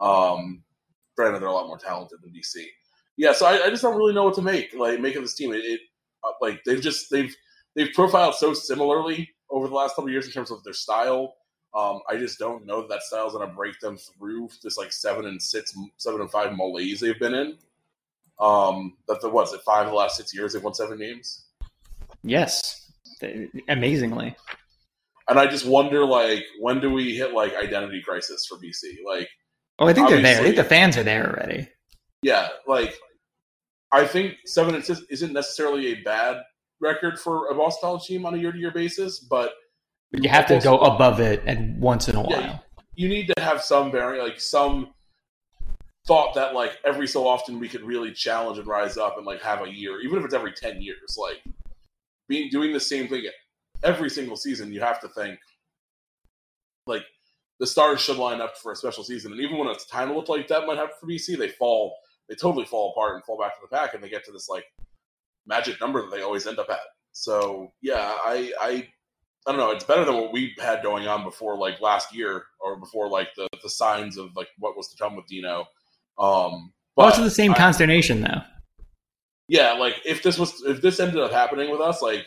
Speaker 2: Um, granted, they're a lot more talented than BC. Yeah, so I, I just don't really know what to make like make of this team. It, it uh, like they've just they've they've profiled so similarly over the last couple years in terms of their style. Um, I just don't know that that style is going to break them through this like seven and six, seven and five malaise they've been in. Um, that the what's it five of the last six years they've won seven games.
Speaker 1: Yes, amazingly.
Speaker 2: And I just wonder, like, when do we hit like identity crisis for BC? Like,
Speaker 1: oh, I think they're there. I think the fans are there already.
Speaker 2: Yeah, like, I think seven and six isn't necessarily a bad record for a Boston College team on a year to year basis, but
Speaker 1: you have to go above it and once in a while.
Speaker 2: You need to have some variant, like some thought that like every so often we could really challenge and rise up and like have a year, even if it's every ten years, like being doing the same thing every single season. You have to think like the stars should line up for a special season, and even when it's time to look like that might happen for BC, they fall, they totally fall apart and fall back to the pack, and they get to this like magic number that they always end up at. So yeah, I I I don't know. It's better than what we had going on before, like last year or before, like the the signs of like what was to come with Dino. Um,
Speaker 1: but also the same I, consternation though.
Speaker 2: Yeah, like if this was if this ended up happening with us, like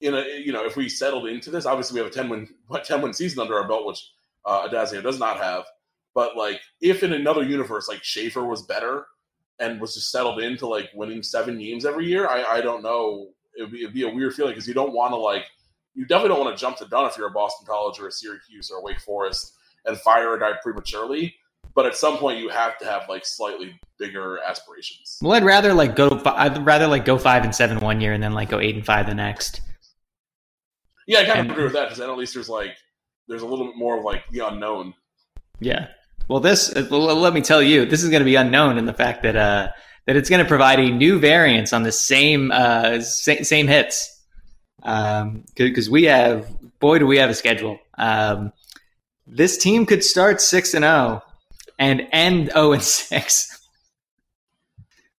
Speaker 2: in a you know if we settled into this, obviously we have a ten win what ten win season under our belt, which uh, Addazio does not have. But like if in another universe, like Shafer was better and was just settled into like winning seven games every year, I, I don't know. It'd be, it'd be a weird feeling because you don't want to like, you definitely don't want to jump the gun if you're a Boston College or a Syracuse or a Wake Forest and fire a guy prematurely. But at some point, you have to have like slightly bigger aspirations.
Speaker 1: Well, I'd rather like go. I'd rather like go five and seven one year and then like go eight and five the next.
Speaker 2: Yeah, I kind and, of agree with that because then at least there's like there's a little bit more of like the unknown.
Speaker 1: Yeah, well, this let me tell you, this is going to be unknown in the fact that uh, that it's going to provide a new variance on the same uh, same, same hits. Because um, we have, boy, do we have a schedule. Um, this team could start six and zero and end zero and six.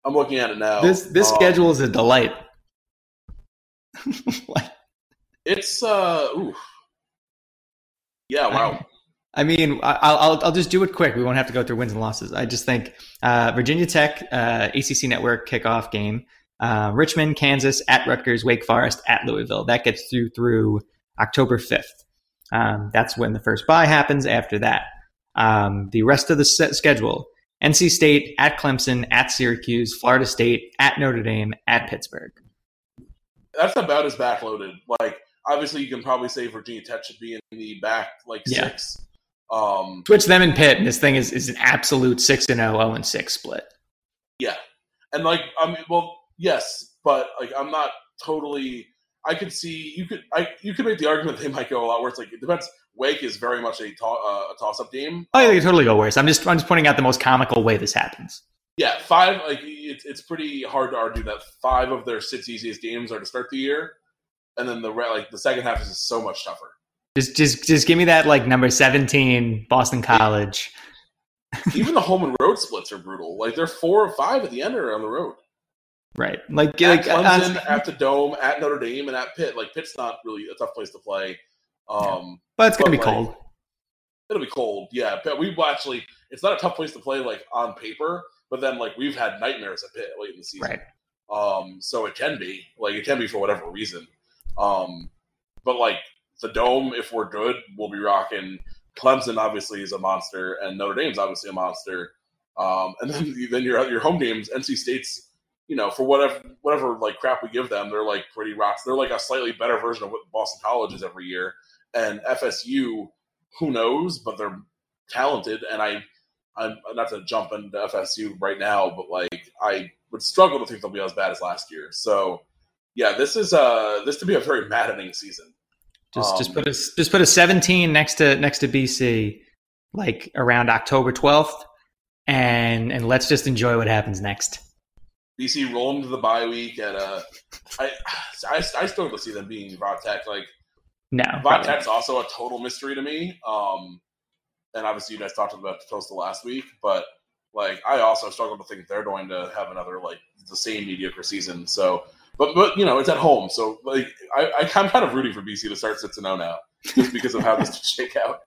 Speaker 2: I'm looking at it now.
Speaker 1: This this um, schedule is a delight.
Speaker 2: it's uh, ooh. yeah, wow.
Speaker 1: I mean, I'll, I'll, I'll just do it quick. We won't have to go through wins and losses. I just think uh, Virginia Tech, uh, ACC Network kickoff game, uh, Richmond, Kansas, at Rutgers, Wake Forest, at Louisville. That gets through through October 5th. Um, that's when the first buy happens after that. Um, the rest of the schedule NC State, at Clemson, at Syracuse, Florida State, at Notre Dame, at Pittsburgh.
Speaker 2: That's about as backloaded. Like, obviously, you can probably say Virginia Tech should be in the back, like yeah. six um,
Speaker 1: Switch them in Pitt, and this thing is, is an absolute six and 0, 0 and six split.
Speaker 2: Yeah, and like I mean, well, yes, but like I'm not totally. I could see you could I you could make the argument they might go a lot worse. Like it depends. Wake is very much a, to, uh, a toss up game.
Speaker 1: Oh, yeah, they totally go worse. I'm just I'm just pointing out the most comical way this happens.
Speaker 2: Yeah, five. Like it's it's pretty hard to argue that five of their six easiest games are to start the year, and then the like the second half is just so much tougher.
Speaker 1: Just just just give me that like number 17 Boston College.
Speaker 2: Even the home and road splits are brutal. Like they're four or five at the end or on the road.
Speaker 1: Right. Like,
Speaker 2: at
Speaker 1: like
Speaker 2: Clemson, at the Dome, at Notre Dame, and at Pitt. Like Pitt's not really a tough place to play. Um,
Speaker 1: but it's gonna be
Speaker 2: like,
Speaker 1: cold.
Speaker 2: It'll be cold, yeah. But we've actually, it's not a tough place to play like on paper, but then like we've had nightmares at Pitt late in the season.
Speaker 1: Right.
Speaker 2: Um, so it can be like it can be for whatever reason. Um, but like the dome, if we're good, we'll be rocking. Clemson obviously is a monster, and Notre Dame's obviously a monster. Um, and then then your your home games, NC State's, you know, for whatever whatever like crap we give them, they're like pretty rocks. They're like a slightly better version of what Boston College is every year. And FSU, who knows, but they're talented, and I. I'm not to jump into FSU right now, but like I would struggle to think they'll be as bad as last year. So, yeah, this is uh this to be a very maddening season.
Speaker 1: Just just
Speaker 2: Um,
Speaker 1: put a just put a 17 next to next to BC, like around October 12th, and and let's just enjoy what happens next.
Speaker 2: BC rolling to the bye week, and uh, I, I I still don't see them being Va Tech. Like
Speaker 1: No, Va
Speaker 2: Tech's also a total mystery to me. Um, and obviously you guys talked about Tosta last week, but like I also struggle to think they're going to have another like the same mediocre season. So, but but you know it's at home, so like I, I I'm kind of rooting for BC to start six and zero now, just because of how this could shake out.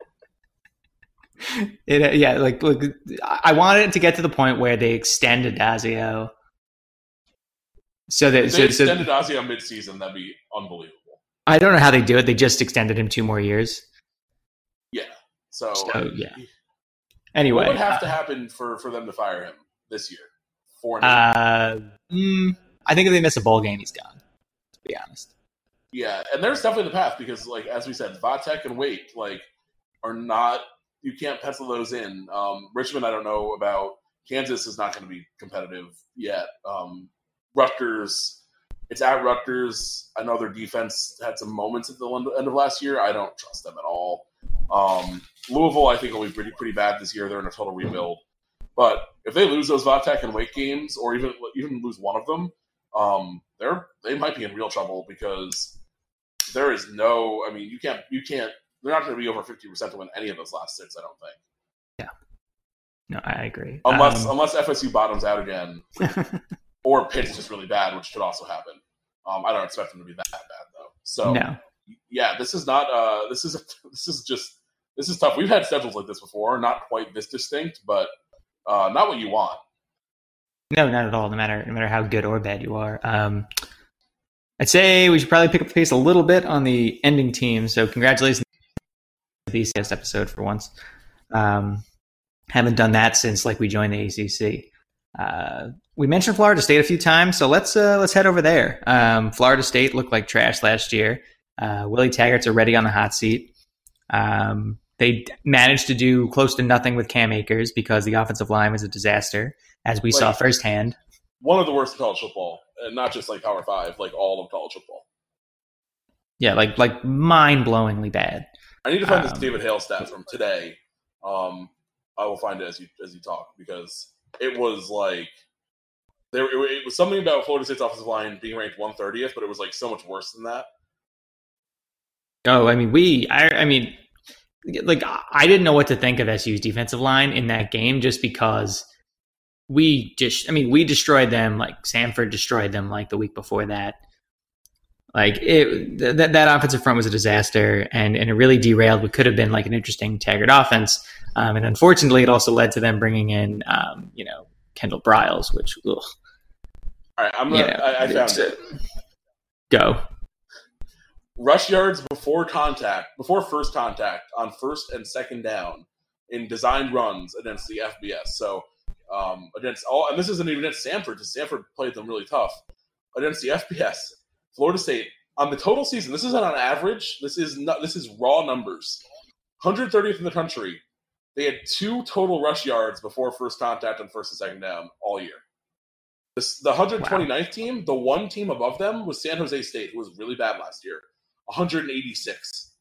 Speaker 1: It, yeah, like look, I wanted it to get to the point where they extended Dazio, so that
Speaker 2: If
Speaker 1: so,
Speaker 2: they
Speaker 1: so
Speaker 2: extended Ozzy on midseason, that'd be unbelievable.
Speaker 1: I don't know how they do it. They just extended him two more years.
Speaker 2: Yeah. So,
Speaker 1: So, yeah. Anyway,
Speaker 2: what would have to happen for for them to fire him this year? Four
Speaker 1: uh, mm, I think if they miss a bowl game, he's gone. To be honest,
Speaker 2: Yeah, and there's definitely the path because, like as we said, Vatek and Wake like are not. You can't pencil those in. Um, Richmond, I don't know about. Kansas is not going to be competitive yet. Um, Rutgers, it's at Rutgers. I know their defense had some moments at the end of last year. I don't trust them at all. Um, Louisville, I think, will be pretty pretty bad this year. They're in a total rebuild. But if they lose those Vatek and Wake games, or even even lose one of them, um, they're they might be in real trouble because there is no. I mean, you can't you can't. They're not going to be over fifty percent to win any of those last six. I don't think, Yeah.
Speaker 1: no, I agree.
Speaker 2: unless
Speaker 1: Um,
Speaker 2: unless FSU bottoms out again, or Pitt's just really bad, which could also happen. Um, I don't expect them to be that bad though. So
Speaker 1: no,
Speaker 2: yeah, this is not. Uh, this is this is just this is tough. We've had schedules like this before, not quite this distinct, but uh, not what you want.
Speaker 1: no, not at all. No matter no matter how good or bad you are. Um, I'd say we should probably pick up the pace a little bit on the ending team. So congratulations to the BCS episode for once. Um, haven't done that since like we joined the ACC. Uh, we mentioned Florida State a few times, so let's uh, let's head over there. Um, Florida State looked like trash last year. Uh, Willie Taggart's already on the hot seat. Um, they managed to do close to nothing with Cam Akers because the offensive line was a disaster, as we saw firsthand.
Speaker 2: One of the worst in college football, and not just like Power Five, like all of college football.
Speaker 1: Yeah, like like mind blowingly bad.
Speaker 2: I need to find this
Speaker 1: Um,
Speaker 2: David Hale stat from today. Um, I will find it as you as you talk because it was like there it, it was something about Florida State's offensive line being ranked 130th, but it was like so much worse than that.
Speaker 1: Oh, I mean, we, I, I mean, like I didn't know what to think of SU's defensive line in that game just because we just, I mean, we destroyed them like Samford destroyed them like the week before that. Like it, th- that that offensive front was a disaster, and and it really derailed what could have been like an interesting Taggart offense. Um, and unfortunately, it also led to them bringing in, um, you know, Kendall Briles, which ugh,
Speaker 2: All right, I'm gonna,
Speaker 1: know,
Speaker 2: I, I found it.
Speaker 1: uh, Go.
Speaker 2: Rush yards before contact, before first contact on first and second down in designed runs against the FBS. So um, against all, and this isn't even against Samford, because Samford played them really tough. Against the FBS, Florida State on the total season. This isn't on average. This is not. This is raw numbers. 130th in the country. They had two total rush yards before first contact on first and second down all year. This, the 129th team, the one team above them was San Jose State, who was really bad last year. 186.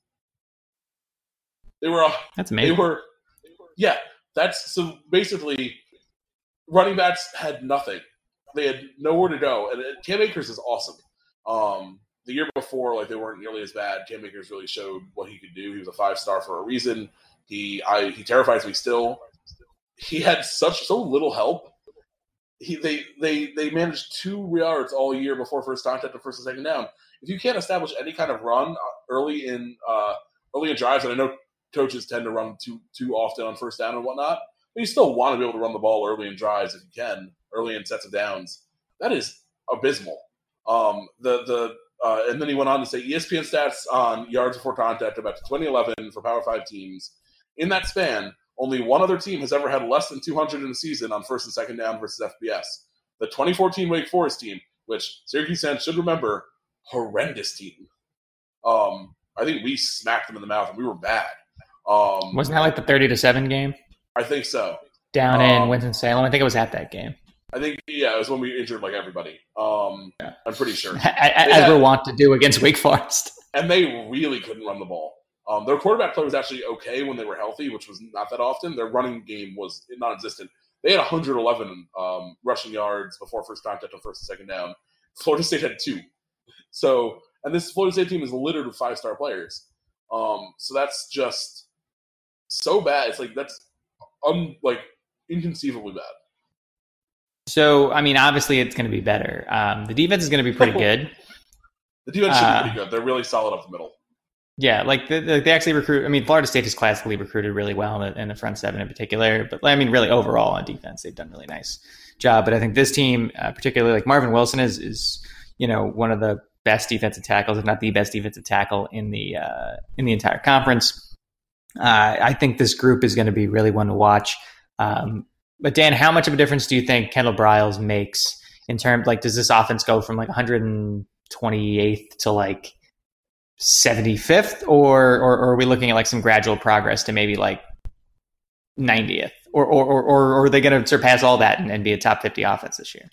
Speaker 2: They were
Speaker 1: That's amazing.
Speaker 2: they were, yeah. That's so basically, running backs had nothing. They had nowhere to go, and Cam Akers is awesome. Um, the year before, like they weren't nearly as bad. Cam Akers really showed what he could do. He was a five star for a reason. He I he terrifies me still. He had such so little help. he, they they they managed two yards all year before first contact to first and second down. If you can't establish any kind of run early in uh, early in drives, and I know coaches tend to run too too often on first down and whatnot, but you still want to be able to run the ball early in drives if you can, early in sets of downs. That is abysmal. Um, the the uh, and then he went on to say ESPN stats on yards before contact about 2011 for Power Five teams. In that span, only one other team has ever had less than 200 in a season on first and second down versus FBS. The 2014 Wake Forest team, which Syracuse fans should remember, horrendous team. Um, I think we smacked them in the mouth and we were bad. Um,
Speaker 1: Wasn't that like the 30 to 7 game?
Speaker 2: I think so.
Speaker 1: Down in um, Winston-Salem. I think it was at that game.
Speaker 2: I think yeah, it was when we injured like everybody. Um, yeah. I'm pretty sure, as
Speaker 1: had, we're wont to do against Wake Forest.
Speaker 2: And they really couldn't run the ball. Um, their quarterback play was actually okay when they were healthy, which was not that often. Their running game was non-existent. They had 111 um, rushing yards before first contact on first and second down. Florida State had two. So, and this Florida State team is littered with five-star players. Um, so that's just so bad. It's like that's un, like inconceivably bad.
Speaker 1: So, I mean, obviously, it's going to be better. Um, the defense is going to be pretty good.
Speaker 2: the defense should uh, be pretty good. They're really solid up the middle.
Speaker 1: Yeah, like the, the, they actually recruit. I mean, Florida State has classically recruited really well in the, in the, front seven in particular. But I mean, really overall on defense, they've done really nice job. But I think this team, uh, particularly like Marvin Wilson, is is you know one of the best defensive tackles, if not the best defensive tackle in the uh, in the entire conference. Uh, I think this group is going to be really one to watch. Um, but Dan, how much of a difference do you think Kendall Briles makes in terms like does this offense go from like 128th to like 75th or, or, or are we looking at like some gradual progress to maybe like 90th or or, or, or are they going to surpass all that and, and, be a top 50 offense this year?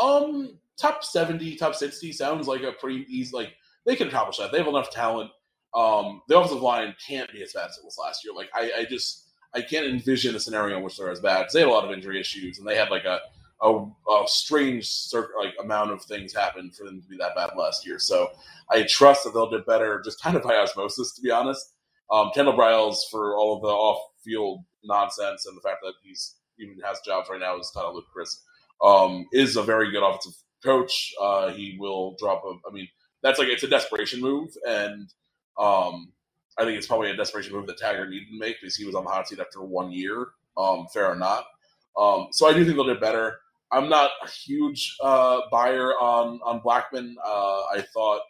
Speaker 2: Um, top 70, top 60 sounds like a pretty easy like they can accomplish that. They have enough talent. Um, the offensive line can't be as bad as it was last year. Like I, I just I can't envision a scenario in which they're as bad because they had a lot of injury issues and they had like a a, a strange like amount of things happened for them to be that bad last year. So I trust that they'll do better, just kind of by osmosis, to be honest. Um, Kendall Briles for all of the off-field nonsense and the fact that he's even has jobs right now is kind of ludicrous. Um, is a very good offensive coach. Uh, he will drop a. I mean, that's like it's a desperation move, and um, I think it's probably a desperation move that Taggart needed to make because he was on the hot seat after one year, um, fair or not. Um, so I do think they'll do better. I'm not a huge uh, buyer on on Blackman. Uh, I thought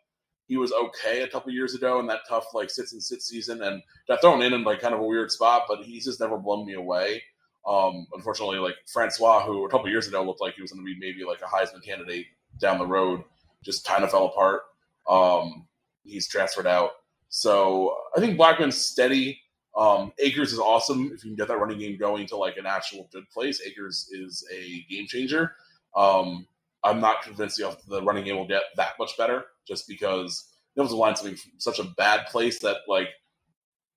Speaker 2: he was okay a couple years ago in that tough like sits and sits season, and got thrown in in like kind of a weird spot, but he's just never blown me away. Um, unfortunately, like Francois, who a couple years ago looked like he was going to be maybe like a Heisman candidate down the road, just kind of fell apart. Um, he's transferred out. So I think Blackman's steady. Um, is awesome if you can get that running game going to like an actual good place. Akers is a game changer. Um, I'm not convinced the, the running game will get that much better just because the offensive line's in such a bad place that like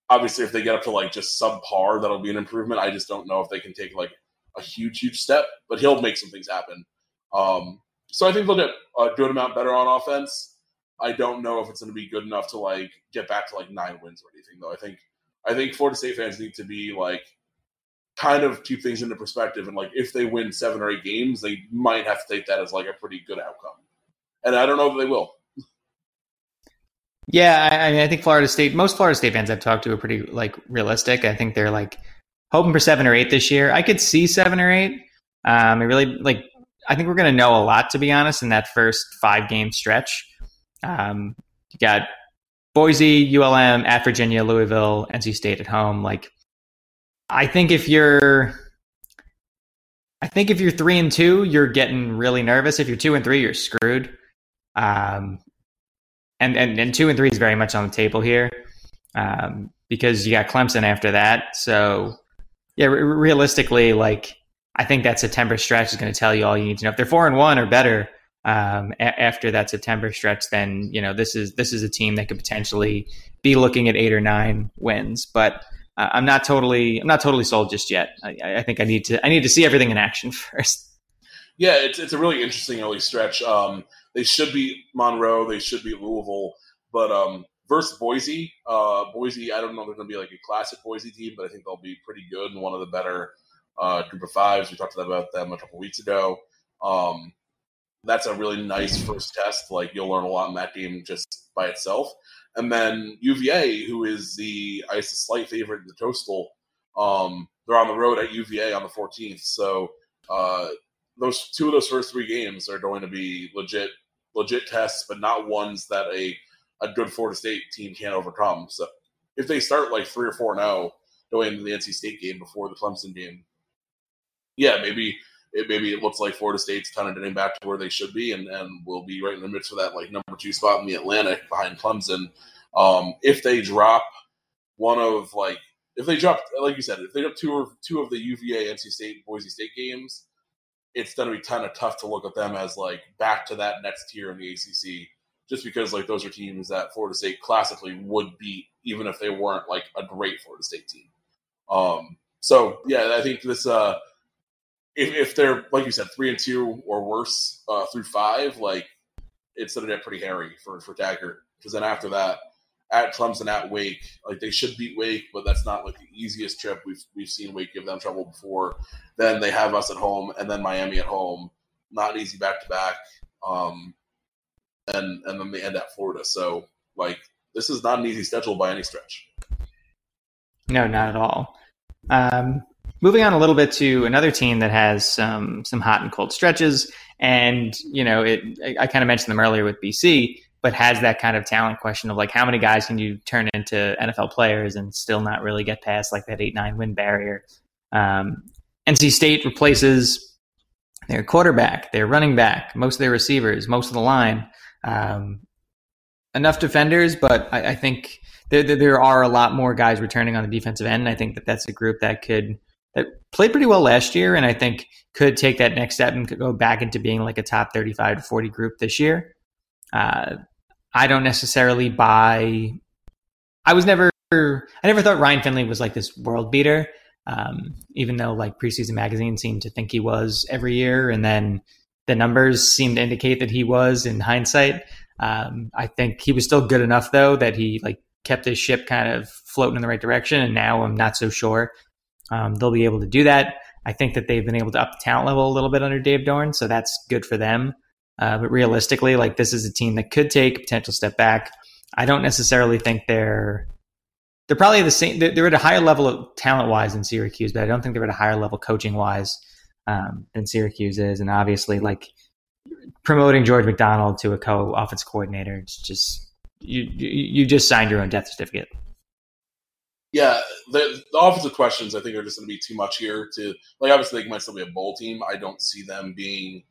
Speaker 2: obviously if they get up to like just subpar, that'll be an improvement. I just don't know if they can take like a huge, huge step, but he'll make some things happen. Um, so I think they'll get a good amount better on offense. I don't know if it's going to be good enough to like get back to like nine wins or anything though. I think I think Florida State fans need to be like kind of keep things into perspective and like if they win seven or eight games, they might have to take that as like a pretty good outcome. And I don't know if they will.
Speaker 1: Yeah, I, mean, I think Florida State. Most Florida State fans I've talked to are pretty like realistic. I think they're like hoping for seven or eight this year. I could see seven or eight. Um, I really like. I think we're going to know a lot, to be honest, in that first five game stretch. Um, you got Boise, ULM, at Virginia, Louisville, NC State at home. Like, I think if you're, I think if you're three and two, you're getting really nervous. If you're two and three, you're screwed. Um, and and and two and three is very much on the table here, um, because you got Clemson after that. So, yeah, re- realistically, like I think that September stretch is going to tell you all you need to know. If they're four and one or better, um, a- after that September stretch, then you know this is this is a team that could potentially be looking at eight or nine wins. But uh, I'm not totally I'm not totally sold just yet. I, I, think I need to I need to see everything in action first.
Speaker 2: Yeah, it's it's a really interesting early stretch. Um, they should be Monroe, they should be Louisville, but um, versus Boise, uh, Boise, I don't know they're going to be like a classic Boise team, but I think they'll be pretty good and one of the better uh, group of fives. We talked about them a couple weeks ago. Um, that's a really nice first test. Like you'll learn a lot in that game just by itself. And then UVA, who is the I guess the slight favorite in the Coastal, um, they're on the road at UVA on the 14th. So uh, those two of those first three games are going to be legit legit tests, but not ones that a a good Florida State team can't overcome. So if they start like three or four now going into the NC State game before the Clemson game, yeah, maybe it maybe it looks like Florida State's kind of getting back to where they should be, and and will be right in the midst of that like number two spot in the Atlantic behind Clemson. Um, if they drop one of like if they drop like you said if they drop two of two of the UVA, NC State, Boise State games, it's going to be kind of tough to look at them as like back to that next tier in the ACC, just because like those are teams that Florida State classically would beat, even if they weren't like a great Florida State team. Um, so yeah, I think this uh, if, if they're like you said three and two or worse uh, through five, like it's going to get pretty hairy for for Taggart because then after that at Clemson at Wake. Like they should beat Wake, but that's not like the easiest trip. We've we've seen Wake give them trouble before. Then they have us at home, and then Miami at home. Not easy back to back. Um, and and then they end at Florida. So like this is not an easy schedule by any stretch.
Speaker 1: No, not at all. Um, moving on a little bit to another team that has some some hot and cold stretches, and you know, it I, I kind of mentioned them earlier with BC but has that kind of talent question of like how many guys can you turn into NFL players and still not really get past like that eight nine win barrier. Um, NC State replaces their quarterback, their running back, most of their receivers, most of the line. Um, enough defenders, but I, I think there, there are a lot more guys returning on the defensive end. I think that that's a group that could that played pretty well last year, and I think could take that next step and could go back into being like a top thirty-five to forty group this year. Uh, I don't necessarily buy. I was never. I never thought Ryan Finley was like this world beater. Um, even though like preseason magazine seemed to think he was every year, and then the numbers seemed to indicate that he was in hindsight. Um, I think he was still good enough though that he like kept his ship kind of floating in the right direction. And now I'm not so sure um, they'll be able to do that. I think that they've been able to up the talent level a little bit under Dave Doeren, so that's good for them. Uh, but realistically, like this is a team that could take a potential step back. I don't necessarily think they're they're probably the same. They're, at a higher level of talent wise than Syracuse, but I don't think they're at a higher level coaching wise um, than Syracuse is. And obviously, like promoting George McDonald to a co offense coordinator, it's just you you just signed your own death certificate.
Speaker 2: Yeah, the, the offensive questions I think are just going to be too much here. To like, obviously, they might still be a bowl team. I don't see them being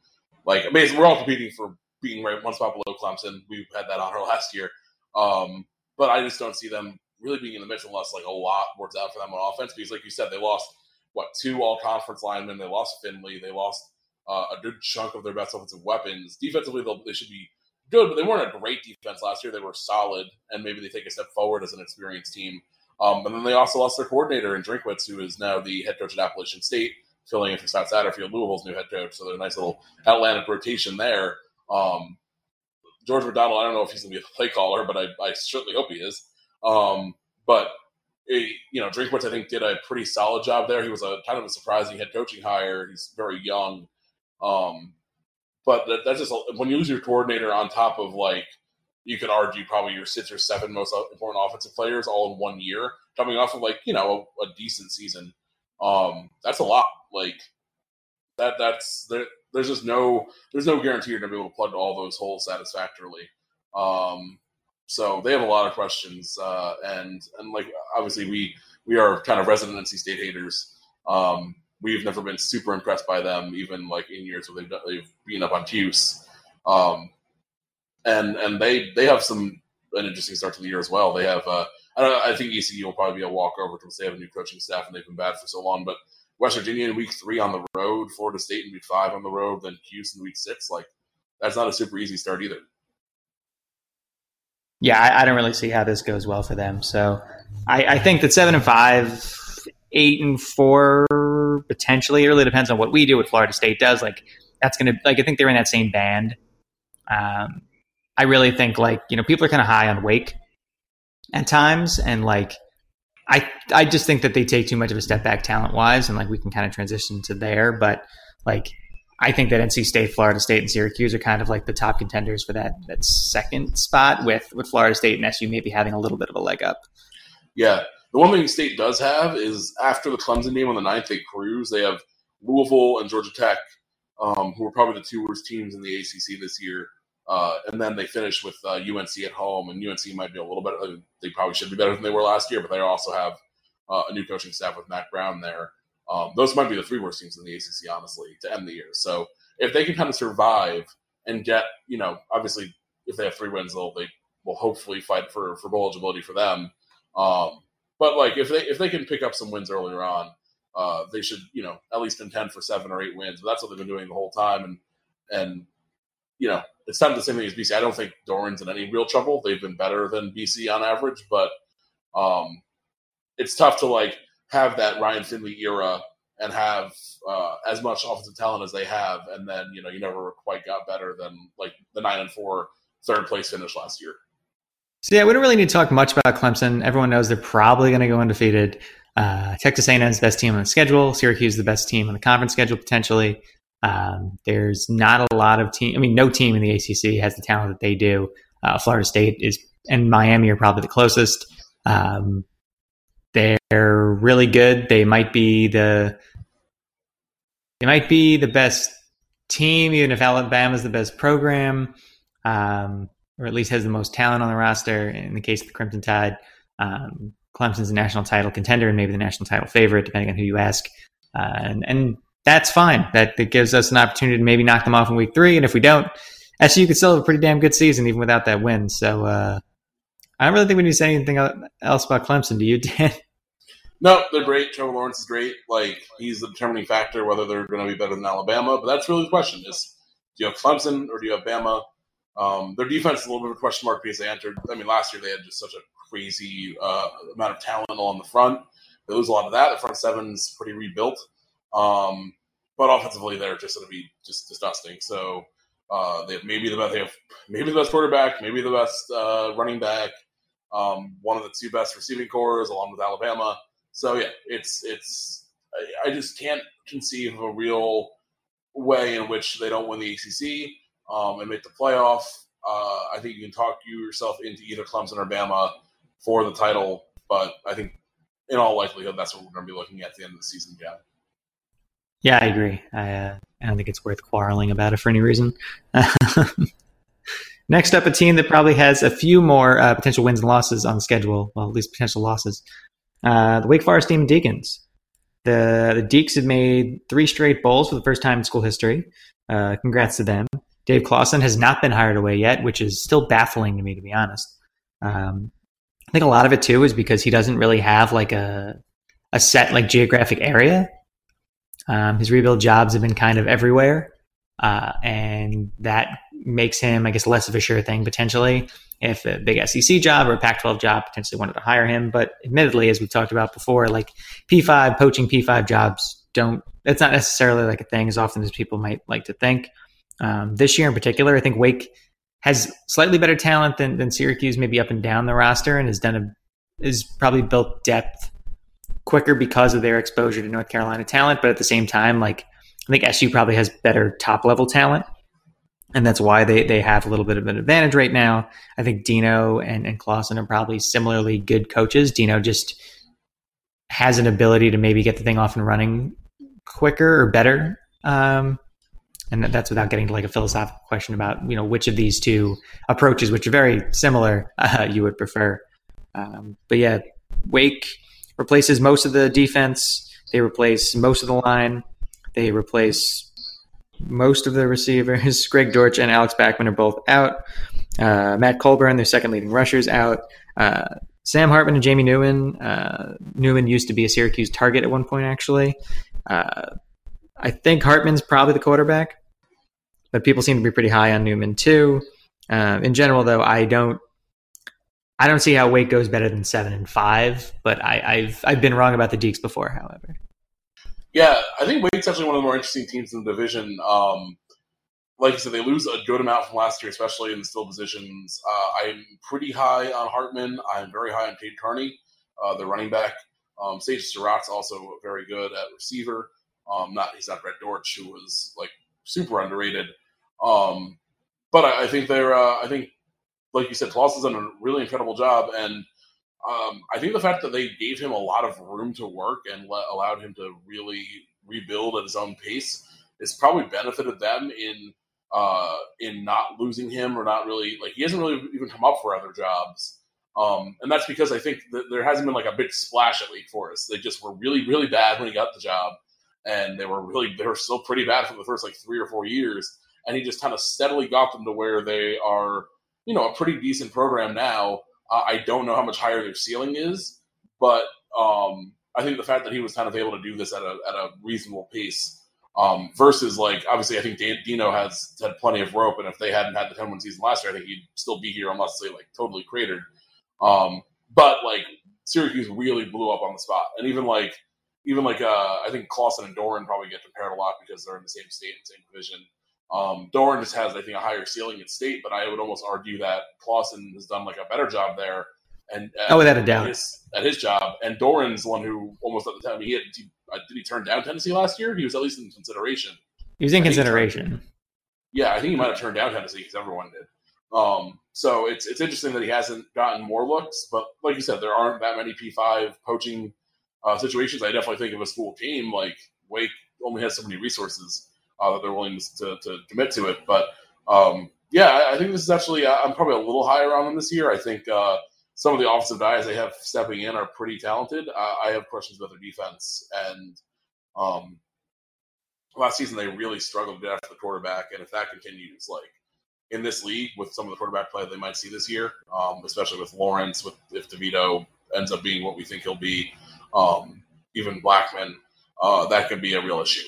Speaker 2: like, basically, we're all competing for being right one spot below Clemson. We had that honor last year, um, but I just don't see them really being in the mix unless like a lot works out for them on offense. Because, like you said, they lost what two all conference linemen. They lost Finley. They lost uh, a good chunk of their best offensive weapons. Defensively, they should be good, but they weren't a great defense last year. They were solid, and maybe they take a step forward as an experienced team. Um, and then they also lost their coordinator in Drinkwitz, who is now the head coach at Appalachian State filling in for Scott Satterfield, Louisville's new head coach. So there's a nice little Atlantic rotation there. Um, George McDonald, I don't know if he's going to be a play caller, but I, I certainly hope he is. Um, but it, you know, Drinkwitz, I think, did a pretty solid job there. He was a kind of a surprising head coaching hire. He's very young. Um, but that, that's just when you lose your coordinator on top of like you could argue probably your six or seven most important offensive players all in one year, coming off of like you know a, a decent season. Um, that's a lot. Like that that's there, there's just no there's no guarantee you're gonna be able to plug all those holes satisfactorily. Um, so they have a lot of questions, uh, and and like obviously we we are kind of resident NC State haters. Um, we've never been super impressed by them, even like in years where they've they've been up on Cuse. Um, and and they they have some an interesting start to the year as well. They have uh, I don't I think ECU will probably be a walkover because they have a new coaching staff and they've been bad for so long. But West Virginia in week three on the road, Florida State in week five on the road, then Houston week six. Like that's not a super easy start either.
Speaker 1: Yeah, I, I don't really see how this goes well for them. So I, I think that seven and five, eight and four potentially. It really depends on what we do, what Florida State does. Like that's going to like I think they're in that same band. Um, I really think like you know people are kind of high on Wake at times, and like I I just think that they take too much of a step back talent wise, and like we can kind of transition to there. But like I think that NC State, Florida State, and Syracuse are kind of like the top contenders for that that second spot, with with Florida State and SU maybe having a little bit of a leg up.
Speaker 2: Yeah, the one thing State does have is after the Clemson game on the 9th, they cruise. They have Louisville and Georgia Tech, um, who are probably the two worst teams in the ACC this year. Uh, and then they finish with uh, UNC at home, and UNC might be a little better. They probably should be better than they were last year, but they also have uh, a new coaching staff with Mack Brown there. Um, those might be the three worst teams in the ACC, honestly, to end the year. So if they can kind of survive and get, you know, obviously if they have three wins, they'll they will hopefully fight for for bowl eligibility for them. Um, but like if they if they can pick up some wins earlier on, uh, they should you know at least contend for seven or eight wins. But that's what they've been doing the whole time, and and you know it's not the same thing as BC. I don't think Doeren's in any real trouble. They've been better than BC on average, but um, it's tough to like have that Ryan Finley era and have uh, as much offensive talent as they have, and then you know you never quite got better than like the nine and four third place finish last year.
Speaker 1: So yeah, we don't really need to talk much about Clemson. Everyone knows they're probably going to go undefeated. Uh, Texas A&M is the best team on the schedule. Syracuse is the best team on the conference schedule potentially. Um, there's not a lot of team. I mean, no team in the ACC has the talent that they do. Uh, Florida State is and Miami are probably the closest. Um, they're really good. They might be the they might be the best team, even if Alabama is the best program. Um, or at least has the most talent on the roster. In the case of the Crimson Tide, um, Clemson's a national title contender and maybe the national title favorite, depending on who you ask. Uh, and, and that's fine. That, that gives us an opportunity to maybe knock them off in week three. And if we don't, SU could still have a pretty damn good season even without that win. So uh, I don't really think we need to say anything else about Clemson. Do you, Dan?
Speaker 2: No, they're great. Trevor Lawrence is great. Like he's the determining factor whether they're going to be better than Alabama. But that's really the question: is do you have Clemson or do you have Bama? Um, their defense is a little bit of a question mark because they entered. I mean, last year they had just such a crazy uh, amount of talent along the front. They lose a lot of that. The front seven's pretty rebuilt, um, but offensively they're just going to be just disgusting. So uh, they have maybe the best. They have maybe the best quarterback, maybe the best uh, running back, um, one of the two best receiving cores, along with Alabama. So yeah, it's it's. I, just can't conceive of a real way in which they don't win the ACC um, and make the playoff. Uh, I think you can talk you yourself into either Clemson or Bama for the title, but I think in all likelihood that's what we're going to be looking at, at the end of the season, yeah.
Speaker 1: Yeah, I agree. I, uh, I don't think it's worth quarreling about it for any reason. Next up, a team that probably has a few more uh, potential wins and losses on the schedule. Well, at least potential losses. Uh, the Wake Forest Demon Deacons. The the Deacs have made three straight bowls for the first time in school history. Uh, congrats to them. Dave Clawson has not been hired away yet, which is still baffling to me, to be honest. Um, I think a lot of it too is because he doesn't really have like a a set like geographic area. Um, his rebuild jobs have been kind of everywhere, uh, and that makes him, I guess, less of a sure thing potentially. If a big SEC job or a Pac-12 job potentially wanted to hire him, but admittedly, as we've talked about before, like P5 poaching P5 jobs don't. That's not necessarily like a thing as often as people might like to think. Um, this year in particular, I think Wake has slightly better talent than, than Syracuse, maybe up and down the roster, and has done a is probably built depth quicker because of their exposure to North Carolina talent. But at the same time, like I think SU probably has better top level talent, and that's why they they have a little bit of an advantage right now. I think Dino and and Clawson are probably similarly good coaches. Dino just has an ability to maybe get the thing off and running quicker or better um, and that's without getting to like a philosophical question about you know which of these two approaches, which are very similar, uh, you would prefer. Um, but yeah, Wake replaces most of the defense. They replace most of the line. They replace most of the receivers. Greg Dortch and Alex Bachman are both out. Uh, Matt Colburn, their second leading rushers, out. Uh, Sam Hartman and Jamie Newman. Uh, Newman used to be a Syracuse target at one point, actually. Uh, I think Hartman's probably the quarterback but people seem to be pretty high on Newman too. Uh, in general, though, I don't. I don't see how Wake goes better than seven and five, but I, have I've been wrong about the Deacs before. However,
Speaker 2: yeah, I think Wake's actually one of the more interesting teams in the division. Um, like you said, they lose a good amount from last year, especially in the still positions. Uh, I'm pretty high on Hartman. I'm very high on Cade Carney, uh, the running back. Um, Sage Surratt's also very good at receiver. Um, not he's not Brett Dortch, who was like super underrated. Um, but I, I think they're uh, I think like you said, Claus has done a really incredible job, and um, I think the fact that they gave him a lot of room to work and let, allowed him to really rebuild at his own pace has probably benefited them in uh, in not losing him or not really like he hasn't really even come up for other jobs. Um, and that's because I think there hasn't been like a big splash at Wake Forest. They just were really, really bad when he got the job, and they were really they were still pretty bad for the first like three or four years. And he just kind of steadily got them to where they are, you know, a pretty decent program now. Uh, I don't know how much higher their ceiling is, but um, I think the fact that he was kind of able to do this at a at a reasonable pace um, versus like obviously, I think Dino has had plenty of rope, and if they hadn't had the 10 win season last year, I think he'd still be here unless they like totally cratered. Um, but like Syracuse really blew up on the spot, and even like even like uh, I think Clawson and Doeren probably get compared a lot because they're in the same state and same division. Um, Doeren just has I think a higher ceiling at state, but I would almost argue that Clawson has done like a better job there. And
Speaker 1: oh, without a doubt,
Speaker 2: at his, at his job, and Doeren's the one who almost at the time he had uh, did he turn down Tennessee last year? He was at least in consideration.
Speaker 1: He was in consideration.
Speaker 2: yeah, I think he might have turned down Tennessee because everyone did. Um, so it's it's interesting that he hasn't gotten more looks, but like you said, there aren't that many P five poaching uh, situations. I definitely think of a school team like Wake only has so many resources uh, that they're willing to, to commit to it. But um, yeah, I, I, think this is actually I'm probably a little higher on them this year. I think uh, some of the offensive guys they have stepping in are pretty talented. Uh, I have questions about their defense, and um, last season they really struggled to get after the quarterback. And if that continues, like in this league with some of the quarterback play they might see this year, um, especially with Lawrence, with if DeVito ends up being what we think he'll be, um, even Blackman, uh, that could be a real issue.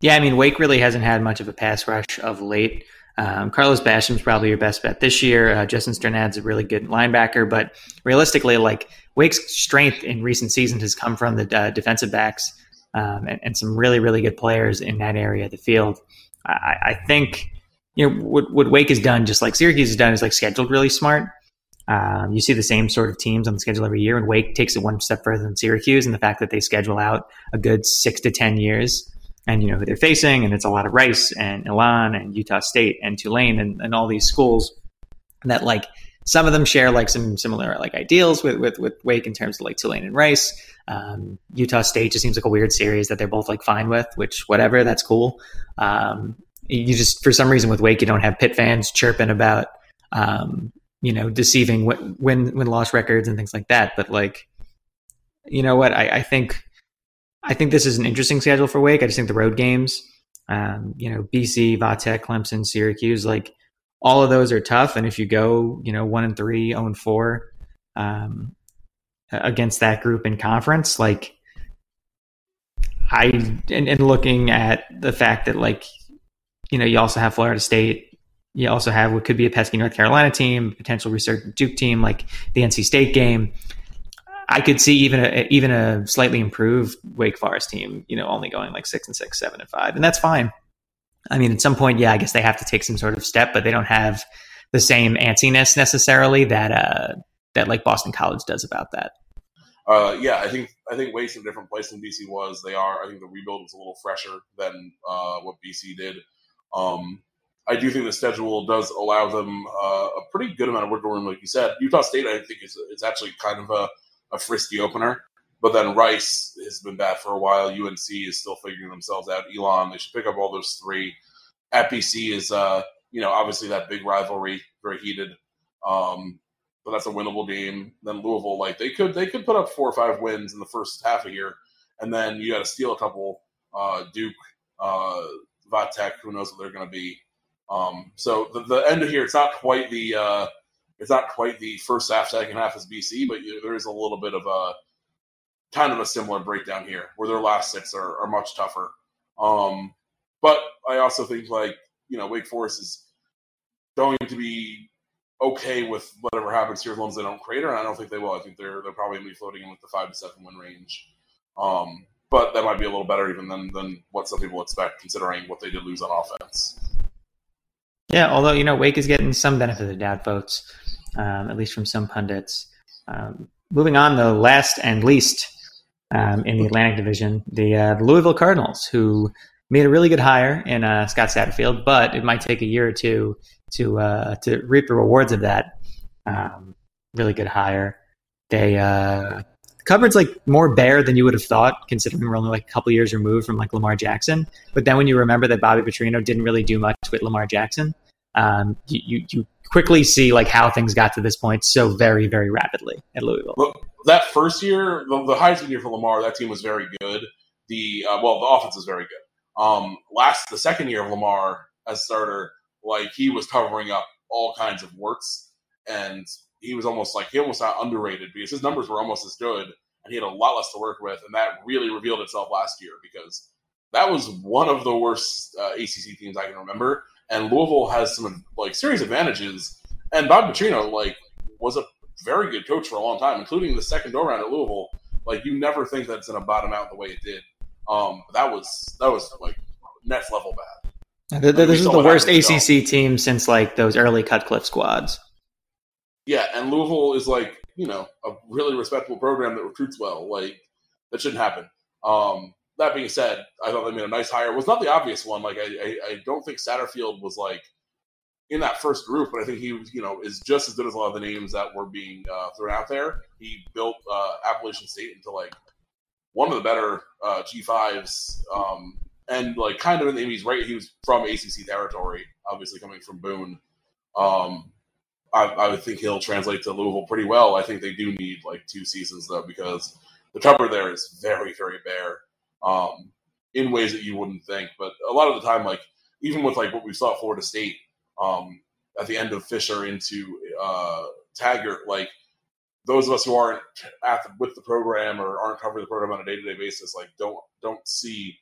Speaker 1: Yeah, I mean Wake really hasn't had much of a pass rush of late. Um, Carlos Basham's probably your best bet this year. Uh, Justin Strnad's a really good linebacker, but realistically, like Wake's strength in recent seasons has come from the uh, defensive backs um, and, and, some really, really good players in that area of the field. I, I, think you know what, what Wake has done, just like Syracuse has done, is like scheduled really smart. Um, you see the same sort of teams on the schedule every year, and Wake takes it one step further than Syracuse, and the fact that they schedule out a good six to ten years and you know who they're facing, and it's a lot of Rice and Elon and Utah State and Tulane and, and all these schools that like some of them share like some similar like ideals with with, with Wake in terms of like Tulane and Rice. Um, Utah State just seems like a weird series that they're both like fine with, which whatever, that's cool. Um, you just for some reason with Wake you don't have Pitt fans chirping about um, you know deceiving win win loss records and things like that. But like you know what, I, I think I think this is an interesting schedule for Wake. I just think the road games, um, you know, BC, Va Tech, Clemson, Syracuse, like all of those are tough. And if you go, you know, one and three, zero and four um, against that group in conference, like I and, and looking at the fact that like you know you also have Florida State, you also have what could be a pesky North Carolina team, potential resurgent Duke team, like the NC State game. I could see even a even a slightly improved Wake Forest team, you know, only going like six and six, seven and five, and that's fine. I mean, at some point, yeah, I guess they have to take some sort of step, but they don't have the same antsiness necessarily that uh, that like Boston College does about that.
Speaker 2: Uh, yeah, I think I think Wake's in a different place than BC was. They are. I think the rebuild was a little fresher than uh, what BC did. Um, I do think the schedule does allow them uh, a pretty good amount of wiggle room, like you said. Utah State, I think, is is actually kind of a a frisky opener. But then Rice has been bad for a while. UNC is still figuring themselves out. Elon, they should pick up all those three. At is, uh, you know, obviously that big rivalry, very heated. Um, but that's a winnable game. Then Louisville, like they could, they could put up four or five wins in the first half of year, and then you got to steal a couple. Uh, Duke, uh, Va Tech, who knows what they're going to be. Um, so the, the end of here, it's not quite the uh, it's not quite the first half, second half as BC, but there is a little bit of a kind of a similar breakdown here, where their last six are, are much tougher. Um, but I also think like you know Wake Forest is going to be okay with whatever happens here as long as they don't crater, and I don't think they will. I think they're they're probably going to be floating in with the five to seven win range. Um, but that might be a little better even than than what some people expect, considering what they did lose on offense.
Speaker 1: Yeah, although you know Wake is getting some benefit of the doubt votes um, at least from some pundits. Um, moving on, the last and least um, in the Atlantic Division, the, uh, the, Louisville Cardinals, who made a really good hire in uh, Scott Satterfield, but it might take a year or two to uh, to reap the rewards of that um, really good hire. They uh, cupboard's like more bare than you would have thought, considering we're only like a couple years removed from like Lamar Jackson. But then when you remember that Bobby Petrino didn't really do much with Lamar Jackson, um, you, you, you quickly see like how things got to this point so very very rapidly at Louisville.
Speaker 2: That first year, the, the Heisman year for Lamar, that team was very good. The uh, well, the offense was very good. Um, last the second year of Lamar as starter, like he was covering up all kinds of warts, and he was almost like he almost got underrated because his numbers were almost as good, and he had a lot less to work with, and that really revealed itself last year because that was one of the worst uh, ACC teams I can remember, and Louisville has some like serious advantages, and Bob Petrino like was a very good coach for a long time, including the second go round at Louisville. Like you never think that's it's going to bottom out the way it did. Um, that was that was like next level bad.
Speaker 1: this is the worst ACC team since like those early Cutcliffe squads.
Speaker 2: Yeah, and Louisville is like you know a really respectable program that recruits well. Like that shouldn't happen. Um, that being said, I thought they made a nice hire. It was not the obvious one. Like I, I, I don't think Satterfield was like in that first group, but I think he you know, is just as good as a lot of the names that were being uh, thrown out there. He built uh, Appalachian State into like one of the better uh, G5s, um, and like kind of in the he's right. He was from ACC territory, obviously coming from Boone. Um, I, I, would think he'll translate to Louisville pretty well. I think they do need like two seasons though, because the cover there is very, very bare um, in ways that you wouldn't think. But a lot of the time, like even with like what we saw at Florida State um, at the end of Fisher into uh, Taggart, like those of us who aren't at the, with the program or aren't covering the program on a day to day basis, like don't don't see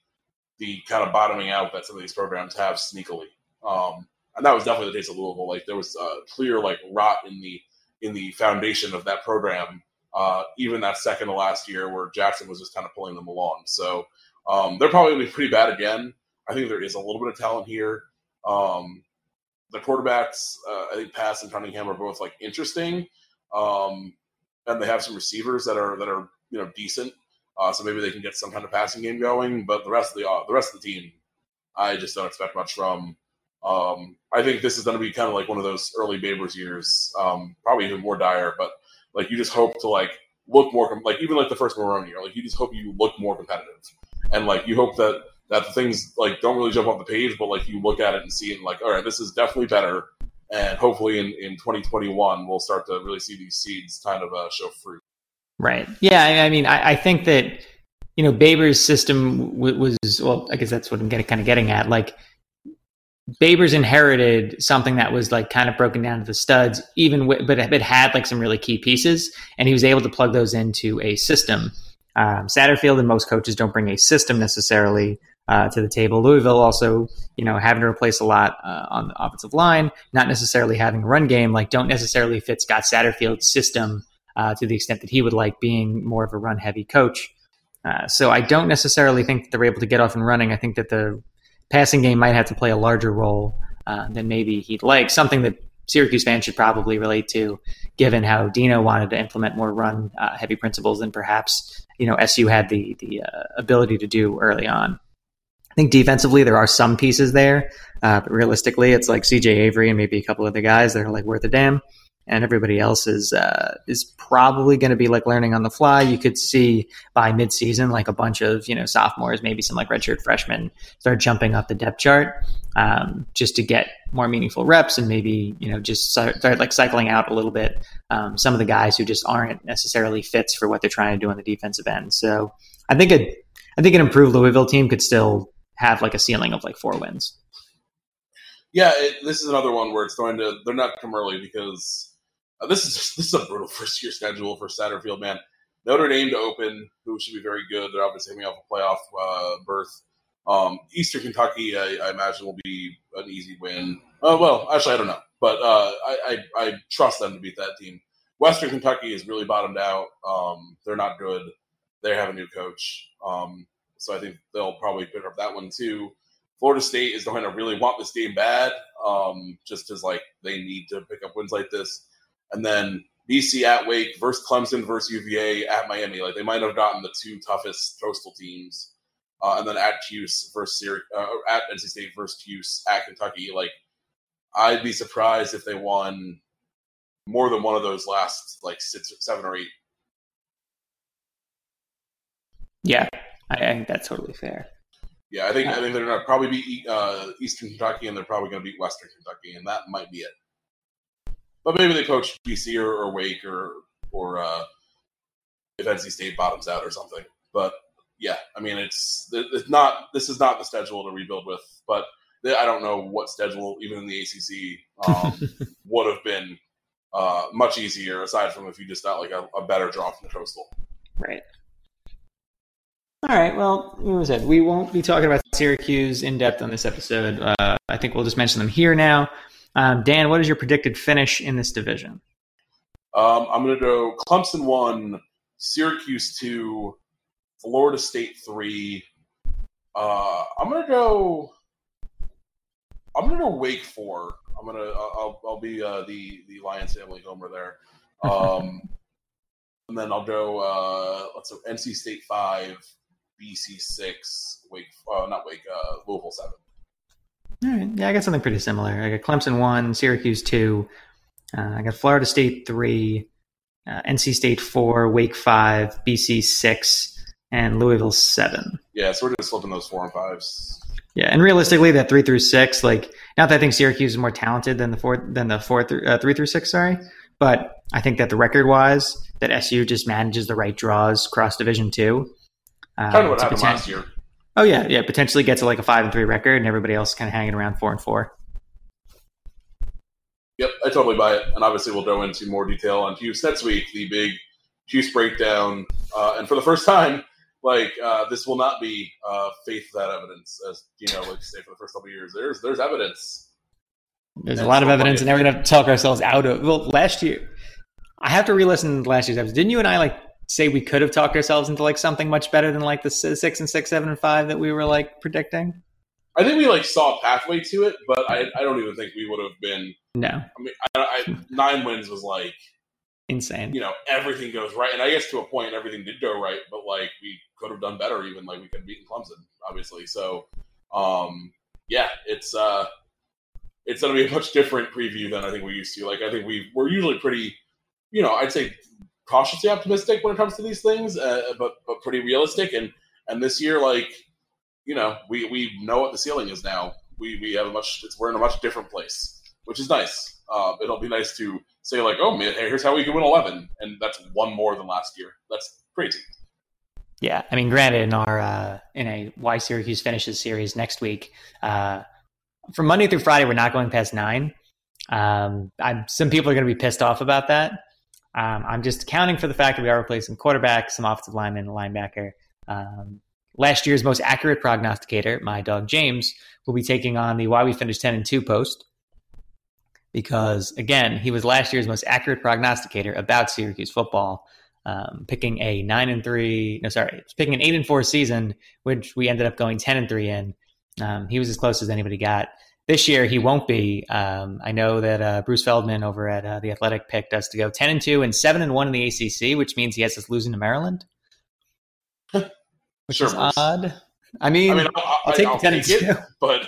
Speaker 2: the kind of bottoming out that some of these programs have sneakily. Um, and that was definitely the case of Louisville. Like there was a clear like rot in the in the foundation of that program. Uh, even that second to last year, where Jackson was just kind of pulling them along. So um, they're probably going to be pretty bad again. I think there is a little bit of talent here. Um, the quarterbacks, uh, I think Pass and Cunningham are both like interesting, um, and they have some receivers that are that are you know decent. Uh, so maybe they can get some kind of passing game going. But the rest of the uh, the rest of the team, I just don't expect much from. Um, I think this is going to be kind of like one of those early Babers years, um, probably even more dire. But like you just hope to like look more like even like the first Marrone year, like you just hope you look more competitive, and like you hope that that the things like don't really jump off the page, but like you look at it and see it and like, all right, this is definitely better. And hopefully in, in 2021, we'll start to really see these seeds kind of uh, show fruit.
Speaker 1: Right. Yeah. I mean, I, I think that, you know, Babers' system was, well, I guess that's what I'm getting, kind of getting at. Like, Babers inherited something that was like kind of broken down to the studs, even but it had like some really key pieces, and he was able to plug those into a system. Um, Satterfield and most coaches don't bring a system necessarily uh, to the table. Louisville also, you know, having to replace a lot uh, on the offensive line, not necessarily having a run game, like don't necessarily fit Scott Satterfield's system uh, to the extent that he would like being more of a run heavy coach. Uh, so I don't necessarily think that they're able to get off and running. I think that the passing game might have to play a larger role uh, than maybe he'd like. Something that Syracuse fans should probably relate to, given how Dino wanted to implement more run uh, heavy principles than perhaps you know SU had the the ability to do early on. I think defensively there are some pieces there, uh, but realistically, it's like C.J. Avery and maybe a couple other guys that are like worth a damn, and everybody else is uh, is probably going to be like learning on the fly. You could see by midseason like a bunch of you know sophomores, maybe some like redshirt freshmen, start jumping up the depth chart um, just to get more meaningful reps and maybe you know just start, start like cycling out a little bit um, some of the guys who just aren't necessarily fits for what they're trying to do on the defensive end. So I think a I think an improved Louisville team could still have like a ceiling of like four wins.
Speaker 2: Yeah, it, this is another one where it's going to they're not come early because uh, this is this is a brutal first year schedule for Satterfield. Man, Notre Dame to open, who should be very good. They're obviously coming off a playoff uh, berth. Um, Eastern Kentucky, I, I, imagine, will be an easy win. Uh, well, actually, I don't know, but uh, I, I, I, trust them to beat that team. Western Kentucky is really bottomed out. Um, they're not good. They have a new coach. Um, so I think they'll probably pick up that one too. Florida State is going to really want this game bad, um, just because like they need to pick up wins like this. And then BC at Wake versus Clemson versus UVA at Miami. Like they might have gotten the two toughest coastal teams uh, and then at Cuse versus Syr- uh, at NC State versus Cuse at Kentucky. Like, I'd be surprised if they won more than one of those last like six, seven or eight.
Speaker 1: Yeah, I think that's totally fair.
Speaker 2: Yeah, I think I think they're going to probably beat uh, Eastern Kentucky, and they're probably going to beat Western Kentucky, and that might be it. But maybe they coach BC or, or Wake or or uh, if NC State bottoms out or something. But yeah, I mean, it's it's not this is not the schedule to rebuild with. But I don't know what schedule even in the ACC um, would have been uh, much easier aside from if you just got like a, a better draw from the coastal.
Speaker 1: Right. All right. Well, like I said, we won't be talking about Syracuse in depth on this episode. Uh, I think we'll just mention them here now. Um, Dan, what is your predicted finish in this division?
Speaker 2: Um, I'm going to go Clemson one, Syracuse two, Florida State three. Uh, I'm going to go. I'm going to go Wake four. I'm gonna. I'll. I'll be uh, the the Lions family homer there. Um, and then I'll go. Uh, let's go NC State five, BC six, Wake, uh, not Wake, uh, Louisville seven.
Speaker 1: All right. Yeah, I got something pretty similar. I got Clemson one, Syracuse two. Uh, I got Florida State three, uh, NC State four, Wake five, BC six, and Louisville seven.
Speaker 2: Yeah, so we're just flipping those four and fives.
Speaker 1: Yeah, and realistically, that three through six, like not that I think Syracuse is more talented than the four than the four through, uh, three through six. Sorry, but I think that the record wise, that SU just manages the right draws cross Division two.
Speaker 2: Uh, kind of what happened last year.
Speaker 1: Oh yeah, yeah. Potentially get to like a five and three record, and everybody else kind of hanging around four and four.
Speaker 2: Yep, I totally buy it, and obviously we'll go into more detail on Cuse next week. The big Cuse breakdown, uh, and for the first time, like uh, this will not be uh, faith that evidence, as you know, like say for the first couple years. There's there's evidence.
Speaker 1: There's and a lot of evidence, and we're gonna talk ourselves out of. Well, last year, I have to re-listen to last year's episode. Didn't you and I like say we could have talked ourselves into like something much better than like the six and six, seven and five that we were like predicting?
Speaker 2: I think we like saw a pathway to it, but I, I don't even think we would have been.
Speaker 1: No,
Speaker 2: I mean, I, I, nine wins was like
Speaker 1: insane.
Speaker 2: You know, everything goes right, and I guess to a point, everything did go right, but like we could have done better. Even like we could have beaten Clemson, obviously. So, um, yeah, it's uh, it's going to be a much different preview than I think we used to. Like I think we we're usually pretty, you know, I'd say cautiously optimistic when it comes to these things, uh, but but pretty realistic. And and this year, like you know, we we know what the ceiling is now. We we have a much we're in a much different place, which is nice. Uh, it'll be nice to say like, oh man, hey, here's how we can win eleven, and that's one more than last year. That's crazy.
Speaker 1: Yeah, I mean, granted, in our uh, in a why Syracuse finishes series next week, uh, from Monday through Friday, we're not going past nine. Um, I'm, some people are going to be pissed off about that. Um, I'm just accounting for the fact that we are replacing quarterback, some offensive lineman, linebacker. Um, last year's most accurate prognosticator, my dog James, will be taking on the why we finished 10 and 2 post because again, he was last year's most accurate prognosticator about Syracuse football, um, picking a 9 and 3, no sorry, picking an 8 and 4 season which we ended up going 10 and 3 in. Um, he was as close as anybody got. This year he won't be. Um, I know that uh, Bruce Feldman over at uh, the Athletic picked us to go 10 and 2 and 7 and 1 in the ACC, which means he has us losing to Maryland which sure, is odd. I mean, I mean, I'll, I'll take I'll ten take and two,
Speaker 2: but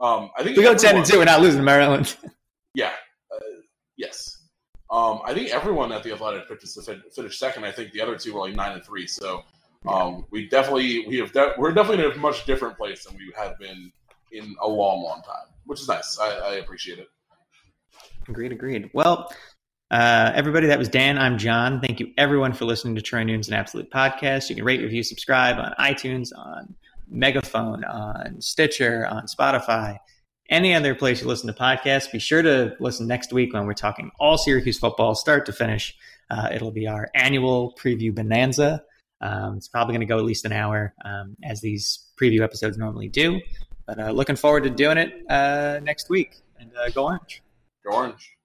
Speaker 2: um, I think
Speaker 1: we go ten and two. We're not losing to Maryland.
Speaker 2: yeah. Uh, yes. Um, I think everyone at the Athletic picked us to finish second. I think the other two were like nine and three. So um, we definitely we have de- we're definitely in a much different place than we have been in a long, long time, which is nice. I, I appreciate it.
Speaker 1: Agreed. Agreed. Well, uh, everybody, that was Dan. I'm John. Thank you, everyone, for listening to Troy Nunes and Absolute Podcast. You can rate, review, subscribe on iTunes, on Megaphone, on Stitcher, on Spotify, any other place you listen to podcasts. Be sure to listen next week when we're talking all Syracuse football, start to finish. Uh, it'll be our annual preview bonanza. Um, it's probably going to go at least an hour, um, as these preview episodes normally do. But uh, looking forward to doing it uh, next week. And uh, go orange.
Speaker 2: Go orange.